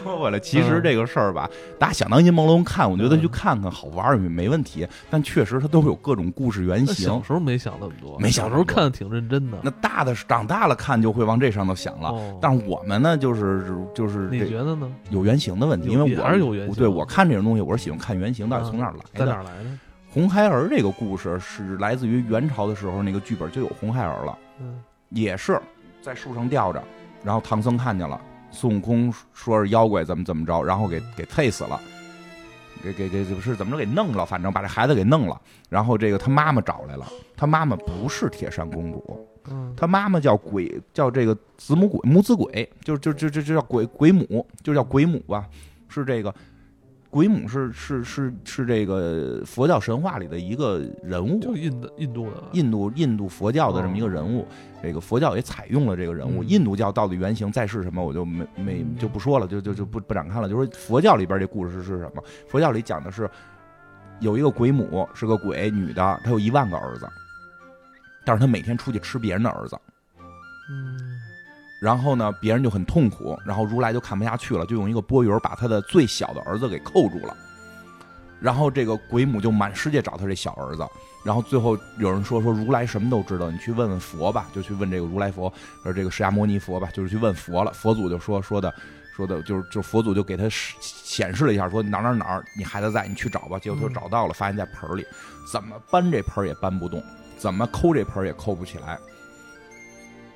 说回来，其实这个事儿吧，大家想当阴朦胧看，我觉得去看看好玩也没问题。但确实它都有各种故事原型。
小时候没想那么多，
没
小时候看的挺认真的。
那大的长大了看就会往这上头想了。但是我们呢，就是就是
你觉得呢？
有原型的问题，因为我
是有原型。
对我看这种东西，我是喜欢看原型，到底从哪儿来
的？在哪儿来的？
红孩儿这个故事是来自于元朝的时候，那个剧本就有红孩儿了。
嗯，
也是在树上吊着，然后唐僧看见了。孙悟空说是妖怪，怎么怎么着，然后给给配死了，给给给不是怎么着给弄了，反正把这孩子给弄了。然后这个他妈妈找来了，他妈妈不是铁扇公主，他妈妈叫鬼，叫这个子母鬼母子鬼，就就就就就叫鬼鬼母，就叫鬼母吧。是这个鬼母是是是是这个佛教神话里的一个人物，
就印的印度的
印度印度佛教的这么一个人物。这个佛教也采用了这个人物。印度教到底原型再是什么，我就没没就不说了，就就就不不展开了。就说佛教里边这故事是什么？佛教里讲的是有一个鬼母是个鬼女的，她有一万个儿子，但是她每天出去吃别人的儿子。
嗯。
然后呢，别人就很痛苦，然后如来就看不下去了，就用一个钵盂把他的最小的儿子给扣住了。然后这个鬼母就满世界找他这小儿子，然后最后有人说说如来什么都知道，你去问问佛吧，就去问这个如来佛，说这个释迦牟尼佛吧，就是去问佛了。佛祖就说说的说的，就是就佛祖就给他显示了一下，说哪哪哪你孩子在，你去找吧。结果他就找到了，发现在盆里，怎么搬这盆也搬不动，怎么抠这盆也抠不起来。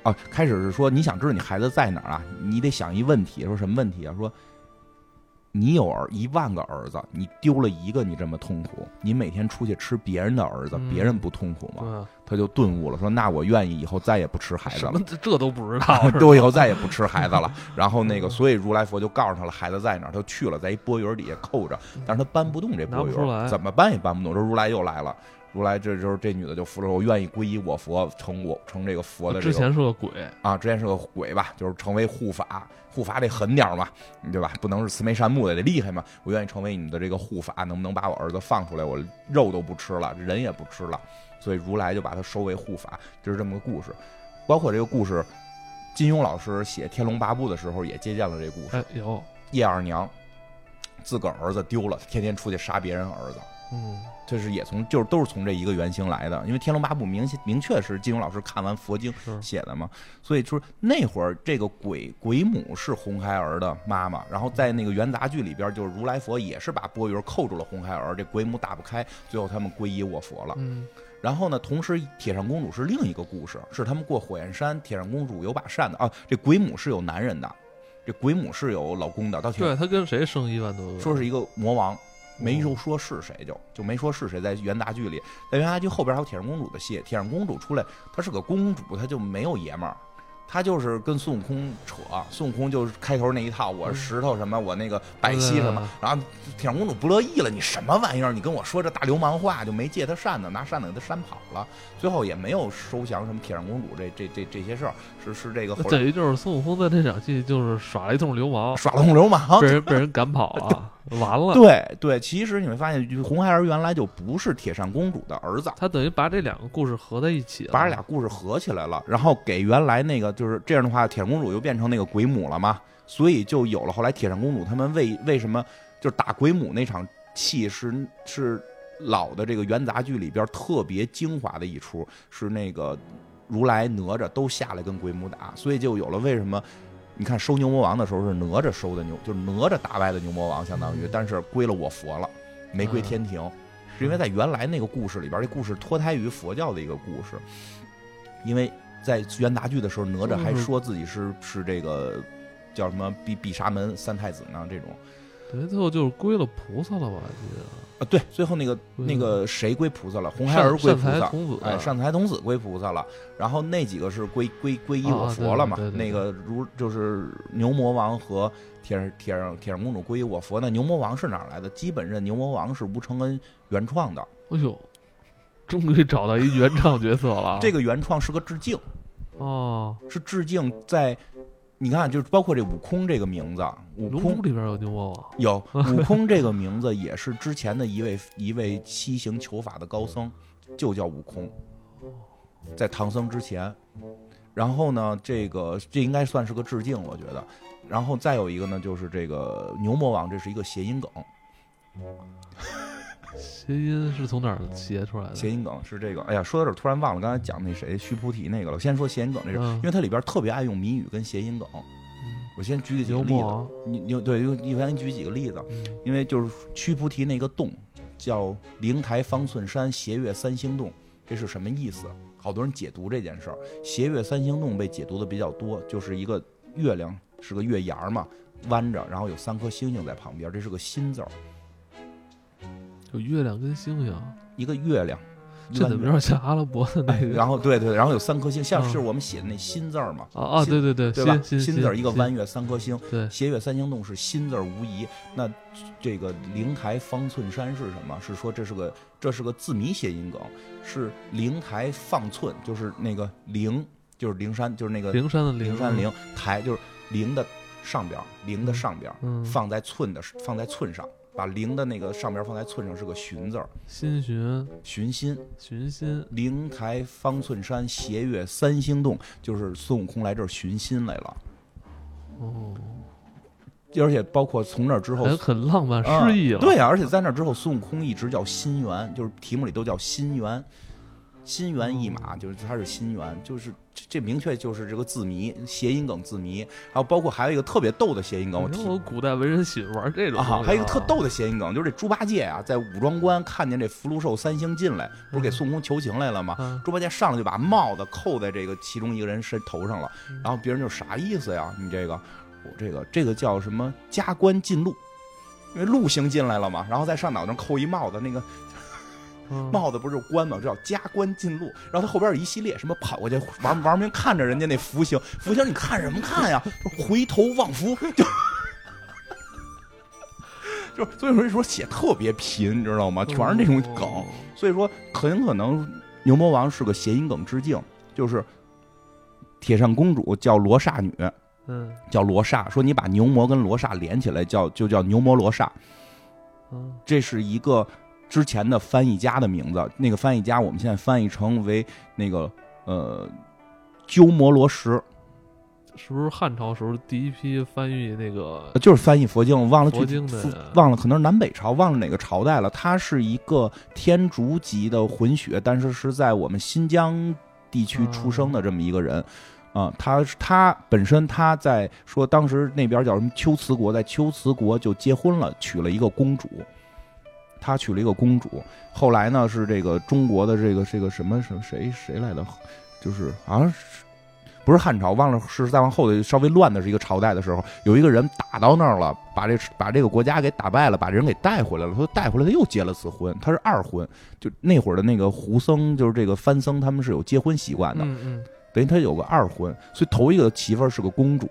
啊，开始是说你想知道你孩子在哪儿啊？你得想一问题，说什么问题啊？说你有儿一万个儿子，你丢了一个，你这么痛苦？你每天出去吃别人的儿子，别人不痛苦吗？他就顿悟了，说那我愿意以后再也不吃孩子了。
这都不知道，
我以后再也不吃孩子了。然后那个，所以如来佛就告诉他了，孩子在哪儿，他去了，在一钵盂底下扣着，但是他搬不动这钵盂，怎么搬也搬不动。说如来又来了。如来，这就是这女的就扶着我，愿意皈依我佛，成我成这个佛的。
之前是个鬼
啊，之前是个鬼吧，就是成为护法，护法得狠点嘛，对吧？不能是慈眉善目的，得厉害嘛。我愿意成为你的这个护法，能不能把我儿子放出来？我肉都不吃了，人也不吃了，所以如来就把他收为护法，就是这么个故事。包括这个故事，金庸老师写《天龙八部》的时候也借鉴了这故事。
有
叶二娘，自个儿儿子丢了，天天出去杀别人儿子。
嗯。
就是也从就是都是从这一个原型来的，因为《天龙八部》明明确是金庸老师看完佛经写的嘛，所以就是那会儿这个鬼鬼母是红孩儿的妈妈，然后在那个元杂剧里边，就是如来佛也是把钵盂扣住了红孩儿，这鬼母打不开，最后他们皈依我佛了。
嗯，
然后呢，同时铁扇公主是另一个故事，是他们过火焰山，铁扇公主有把扇子啊，这鬼母是有男人的，这鬼母是有老公的，到
对他跟谁生一万多个？
说是一个魔王。没有说是谁，就就没说是谁。在元大剧里，在元大剧后边还有铁扇公主的戏。铁扇公主出来，她是个公主，她就没有爷们儿。她就是跟孙悟空扯，孙悟空就是开头那一套，我石头什么，我那个白皙什么，然后铁扇公主不乐意了，你什么玩意儿？你跟我说这大流氓话，就没借他扇子，拿扇子给他扇跑了，最后也没有收降什么铁扇公主这这这这些事儿，是是这个。
等于就是孙悟空在这场戏就是耍了一通流氓，
耍了通流氓，
被人被人赶跑了。完了，
对对，其实你会发现，红孩儿原来就不是铁扇公主的儿子，
他等于把这两个故事合在一起，
把这俩故事合起来了，然后给原来那个就是这样的话，铁扇公主又变成那个鬼母了嘛，所以就有了后来铁扇公主他们为为什么就是打鬼母那场戏是是老的这个元杂剧里边特别精华的一出，是那个如来哪吒都下来跟鬼母打，所以就有了为什么。你看收牛魔王的时候是哪吒收的牛，就是哪吒打败的牛魔王，相当于，但是归了我佛了，没归天庭，是因为在原来那个故事里边，这故事脱胎于佛教的一个故事，因为在元大剧的时候，哪吒还说自己是是这个叫什么比比沙门三太子呢，这种。
对，最后就是归了菩萨了吧？记得
啊，对，最后那个那个谁归菩萨了？红孩儿归菩萨，哎，善财童子归菩萨了。然后那几个是归归归依我佛了嘛？那个如就是牛魔王和铁铁铁扇公主归依我佛。那牛魔王是哪来的？基本认牛魔王是吴承恩原创的。
哎呦，终于找到一原创角色了。
这个原创是个致敬，
哦，
是致敬在。你看，就是包括这悟空这个名字，悟空
里边有牛魔王，
有 悟空这个名字也是之前的一位一位西行求法的高僧，就叫悟空，在唐僧之前。然后呢，这个这应该算是个致敬，我觉得。然后再有一个呢，就是这个牛魔王，这是一个谐音梗。
谐音是从哪儿谐出来的？
谐音梗是这个。哎呀，说到这儿突然忘了刚才讲那谁须菩提那个了。先说谐音梗这个，因为它里边特别爱用谜语跟谐音梗。我先举几个例子。你你对，一般举几个例子。因为就是须菩提那个洞叫灵台方寸山斜月三星洞，这是什么意思？好多人解读这件事儿。斜月三星洞被解读的比较多，就是一个月亮是个月牙嘛，弯着，然后有三颗星星在旁边，这是个心字儿。
有月亮跟星星，
一个月亮，
这怎么有点像阿拉伯的那个？
然后对对，然后有三颗星，像是我们写的那心字儿嘛。
啊啊，对对
对，
对
吧？
心
字儿一个弯月三颗星，
对，
斜月三星洞是心字儿无疑。那这个灵台方寸山是什么？是说这是个这是个字谜谐音梗，是灵台放寸，就是那个灵就是灵山，就是那个
灵山的
灵山灵台就是灵的上边，灵的上边放在寸的放在寸上。把零的那个上边放在寸上是个寻字儿，
心寻
寻心
寻心，
灵台方寸山，斜月三星洞，就是孙悟空来这儿寻心来了。哦，而且包括从那之后，
很浪漫诗意了。
对呀，而且在那之后，孙悟空一直叫心猿，就是题目里都叫心猿。心猿意马，就是他是心猿，就是这明确就是这个字谜，谐音梗字谜。还有包括还有一个特别逗的谐音梗，我听
古代文人喜欢玩这种
啊。还有一个特逗的谐音梗，就是这猪八戒啊，在武庄关看见这福禄寿三星进来，不是给孙悟空求情来了吗？猪八戒上来就把帽子扣在这个其中一个人身头上了，然后别人就啥意思呀？你这个，我这个这个叫什么加官进禄？因为禄星进来了嘛，然后在上脑袋上扣一帽子，那个。帽子不是官吗？这叫加官进禄。然后他后边有一系列，什么跑过去玩玩命看着人家那福星，福星你看什么看呀？回头望福，就 就所以说说写特别贫，你知道吗？全是那种梗。所以说很可能牛魔王是个谐音梗致敬，就是铁扇公主叫罗刹女，
嗯，
叫罗刹。说你把牛魔跟罗刹连起来，叫就叫牛魔罗刹。
嗯，
这是一个。之前的翻译家的名字，那个翻译家我们现在翻译成为那个呃鸠摩罗什，
是不是汉朝时候第一批翻译那个？
就是翻译佛经，忘了
具体，
忘了可能是南北朝，忘了哪个朝代了。他是一个天竺籍的混血，但是是在我们新疆地区出生的这么一个人啊。他他本身他在说当时那边叫什么龟兹国，在龟兹国就结婚了，娶了一个公主。他娶了一个公主，后来呢是这个中国的这个这个什么什谁谁来的，就是好像是不是汉朝，忘了是再往后的稍微乱的是一个朝代的时候，有一个人打到那儿了，把这把这个国家给打败了，把这人给带回来了，他带回来他又结了次婚，他是二婚，就那会儿的那个胡僧就是这个番僧，他们是有结婚习惯的，等于他有个二婚，所以头一个媳妇儿是个公主，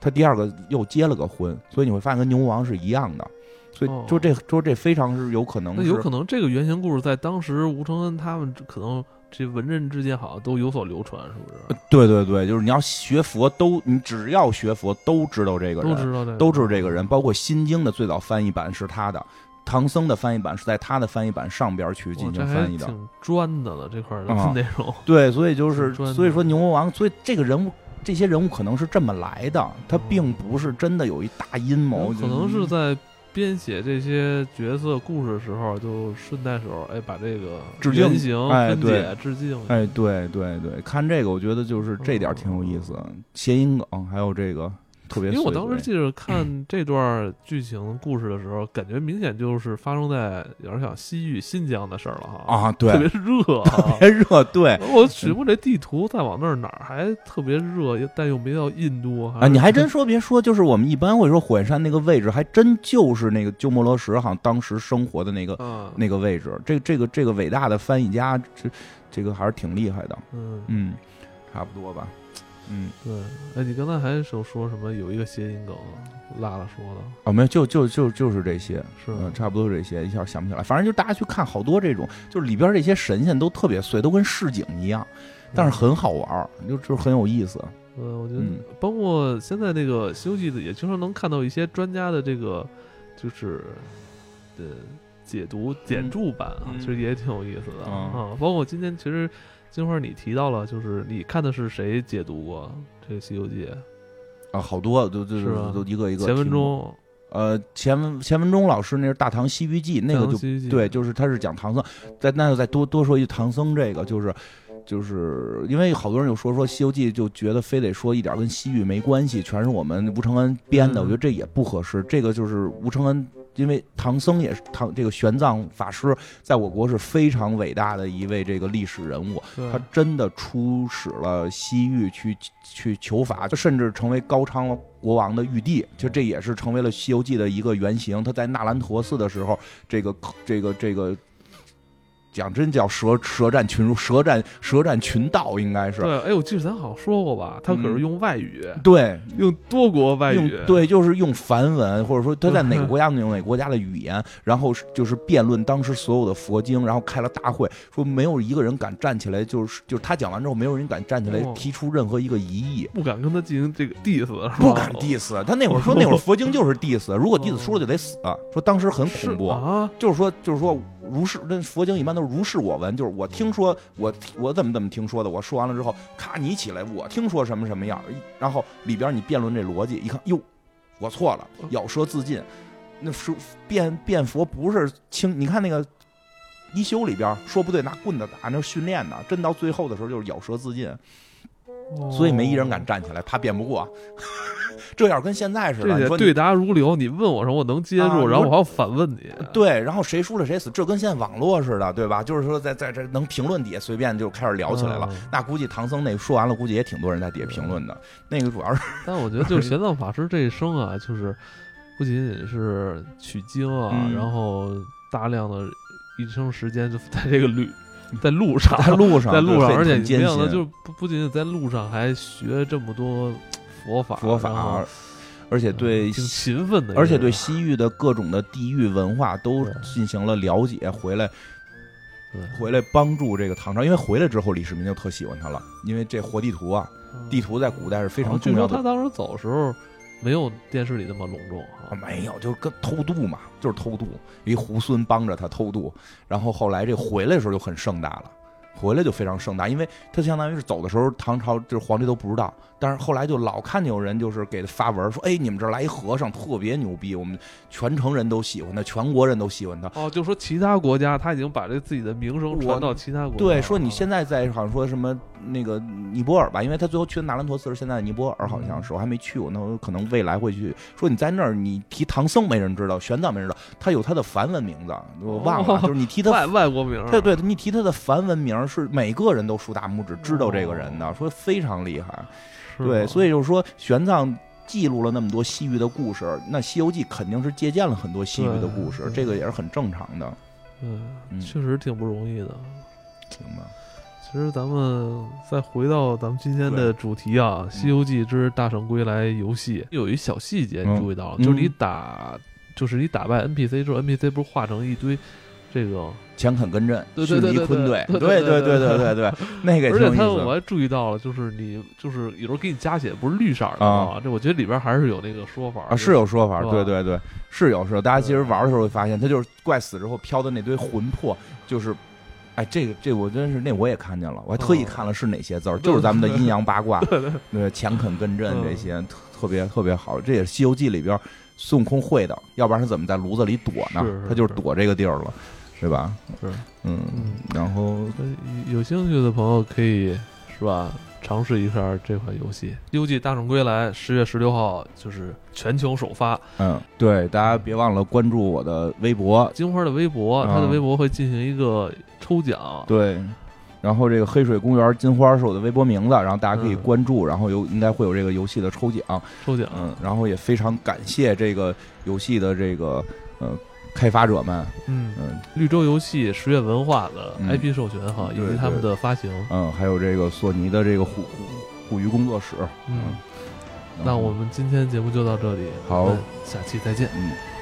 他第二个又结了个婚，所以你会发现跟牛魔王是一样的。所以，说这，说这非常是有可能。
那有可能这个原型故事在当时吴承恩他们可能这文人之间好像都有所流传，是不是？
对对对，就是你要学佛，都你只要学佛都知道这个人，
都知道
都知道这个人。包括《心经》的最早翻译版是他的，唐僧的翻译版是在他的翻译版上边去进行翻译的。
挺专的了这块的内容。
对，所以就是所以说牛魔王，所以这个人物，这些人物可能是这么来的，他并不是真的有一大阴谋，
可能是在。编写这些角色故事的时候，就顺带手哎，把这个原型分解致敬。
哎，对对对，看这个，我觉得就是这点挺有意思，谐音梗，还有这个。特别，
因为我当时记着看这段剧情故事的时候，感觉明显就是发生在有点像西域新疆的事儿了哈
啊，对，
特别热，
特别热，对。
我取过这地图，再往那儿哪儿还特别热，但又没到印度
啊。你还真说别说，就是我们一般会说火焰山那个位置，还真就是那个鸠摩罗什好像当时生活的那个那个位置。这这个这个伟大的翻译家，这这个还是挺厉害的。
嗯
嗯，差不多吧。嗯，
对，哎，你刚才还说说什么？有一个谐音梗，拉了说的
哦，没有，就就就就是这些，
是
差不多这些，一下想不起来。反正就大家去看好多这种，就是里边这些神仙都特别碎，都跟市井一样，但是很好玩，就就是很有意思。
嗯，我觉得包括现在那个《西游记》的，也经常能看到一些专家的这个就是呃解读简注版啊，其实也挺有意思的啊。包括今天其实。金花，你提到了，就是你看的是谁解读过这个《西游记》
啊？好多都都都一个一个。
钱文忠，
呃，钱文钱文忠老师那是《大唐西域记》，那个就对，就是他是讲唐僧。再那就再多多说一句唐僧，这个就是就是因为好多人有说说《西游记》，就觉得非得说一点跟西域没关系，全是我们吴承恩编的。我觉得这也不合适。这个就是吴承恩。因为唐僧也是唐这个玄奘法师，在我国是非常伟大的一位这个历史人物，他真的出使了西域去去求法，就甚至成为高昌国王的玉帝，就这也是成为了《西游记》的一个原型。他在纳兰陀寺的时候，这个这个这个讲真叫舌舌战群儒，舌战舌战群盗，应该是。
对，哎，我记得咱好像说过吧，他可是用外语，
对，
用多国外语，
对，就是用梵文，或者说他在哪个国家用哪个国家的语言，然后就是辩论当时所有的佛经，然后开了大会，说没有一个人敢站起来，就是就是他讲完之后，没有人敢站起来提出任何一个疑义，
不敢跟他进行这个 diss，
不敢 diss。他那会儿说 那会儿佛经就是 diss，如果 diss 输了就得死，说当时很恐怖
啊，
就是说就是说。如是，那佛经一般都是如是我闻，就是我听说，我我怎么怎么听说的。我说完了之后，咔，你起来，我听说什么什么样，然后里边你辩论这逻辑，一看，哟，我错了，咬舌自尽。那是辩辩佛不是轻，你看那个一休里边说不对，拿棍子打，那是训练呢，真到最后的时候就是咬舌自尽。所以没一人敢站起来，怕辩不过。这要跟现在似的，
对答如流。你问我什么，我能接住，然后我还要反问你。
对，然后谁输了谁死，这跟现在网络似的，对吧？就是说，在在这能评论底下随便就开始聊起来了。那估计唐僧那说完了，估计也挺多人在底下评论的。那个主要是，
但我觉得就是玄奘法师这一生啊，就是不仅仅是取经啊，然后大量的一生时间就在这个旅。在路上，
在路上，
在路上，而且没想到，就是不不仅仅在路上，还学这么多佛法，
佛法，而且对
挺勤奋的，
而且对西域的各种的地域文化都进行了了解，回来，回来帮助这个唐朝，因为回来之后，李世民就特喜欢他了，因为这活地图啊，地图在古代是非常重要的。
他当时走的时候。没有电视里那么隆重啊，
没有，就是跟偷渡嘛，就是偷渡，一猢狲帮着他偷渡，然后后来这回来的时候就很盛大了，回来就非常盛大，因为他相当于是走的时候，唐朝就是皇帝都不知道。但是后来就老看见有人就是给他发文说，哎，你们这儿来一和尚特别牛逼，我们全城人都喜欢他，全国人都喜欢他。
哦，就说其他国家他已经把这自己的名声传到其他国家。
对，说你现在在好像说什么那个尼泊尔吧，因为他最后去的纳兰陀寺是现在的尼泊尔，好像是我还没去过，那我可能未来会去。说你在那儿，你提唐僧没人知道，玄奘没人知道，他有他的梵文名字，我忘了，就是你提他
外外国名。
对对，你提他的梵文名是每个人都竖大拇指知道这个人的，说非常厉害。对，所以就是说，玄奘记录了那么多西域的故事，那《西游记》肯定是借鉴了很多西域的故事，这个也是很正常的。
嗯，确实挺不容易的。
行吧。
其实咱们再回到咱们今天的主题啊，《西游记之大圣归来》游戏有一小细节你注意到了，就是你打，就是你打败 NPC 之后，NPC 不是化成一堆。这个
强肯跟阵，
迅离
坤
队，
对对对对对。对，那个。
而且他我还注意到了，就是你就是有时候给你加血不是绿色的啊，这我觉得里边还是有那个说法
啊，是有说法，对对对，是有是。大家其实玩的时候会发现，他就是怪死之后飘的那堆魂魄，就是，哎，这个这我真是那我也看见了，我还特意看了是哪些字儿，就是咱们的阴阳八卦，对强肯跟阵这些特别特别好，这也是《西游记》里边孙悟空会的，要不然他怎么在炉子里躲呢？他就是躲这个地儿了。是吧？
是，
嗯，然后
有兴趣的朋友可以是吧，尝试一下这款游戏《西游记大圣归来》，十月十六号就是全球首发。
嗯，对，大家别忘了关注我的微博，
金花的微博，他的微博会进行一个抽奖。
对，然后这个黑水公园金花是我的微博名字，然后大家可以关注，然后有应该会有这个游戏的抽奖。
抽奖，
嗯，然后也非常感谢这个游戏的这个呃。开发者们，
嗯嗯，绿洲游戏、十月文化的 IP 授权哈，以及他们的发行，
嗯，还有这个索尼的这个虎虎鱼工作室，
嗯，那我们今天节目就到这里，
好，
下期再见，
嗯。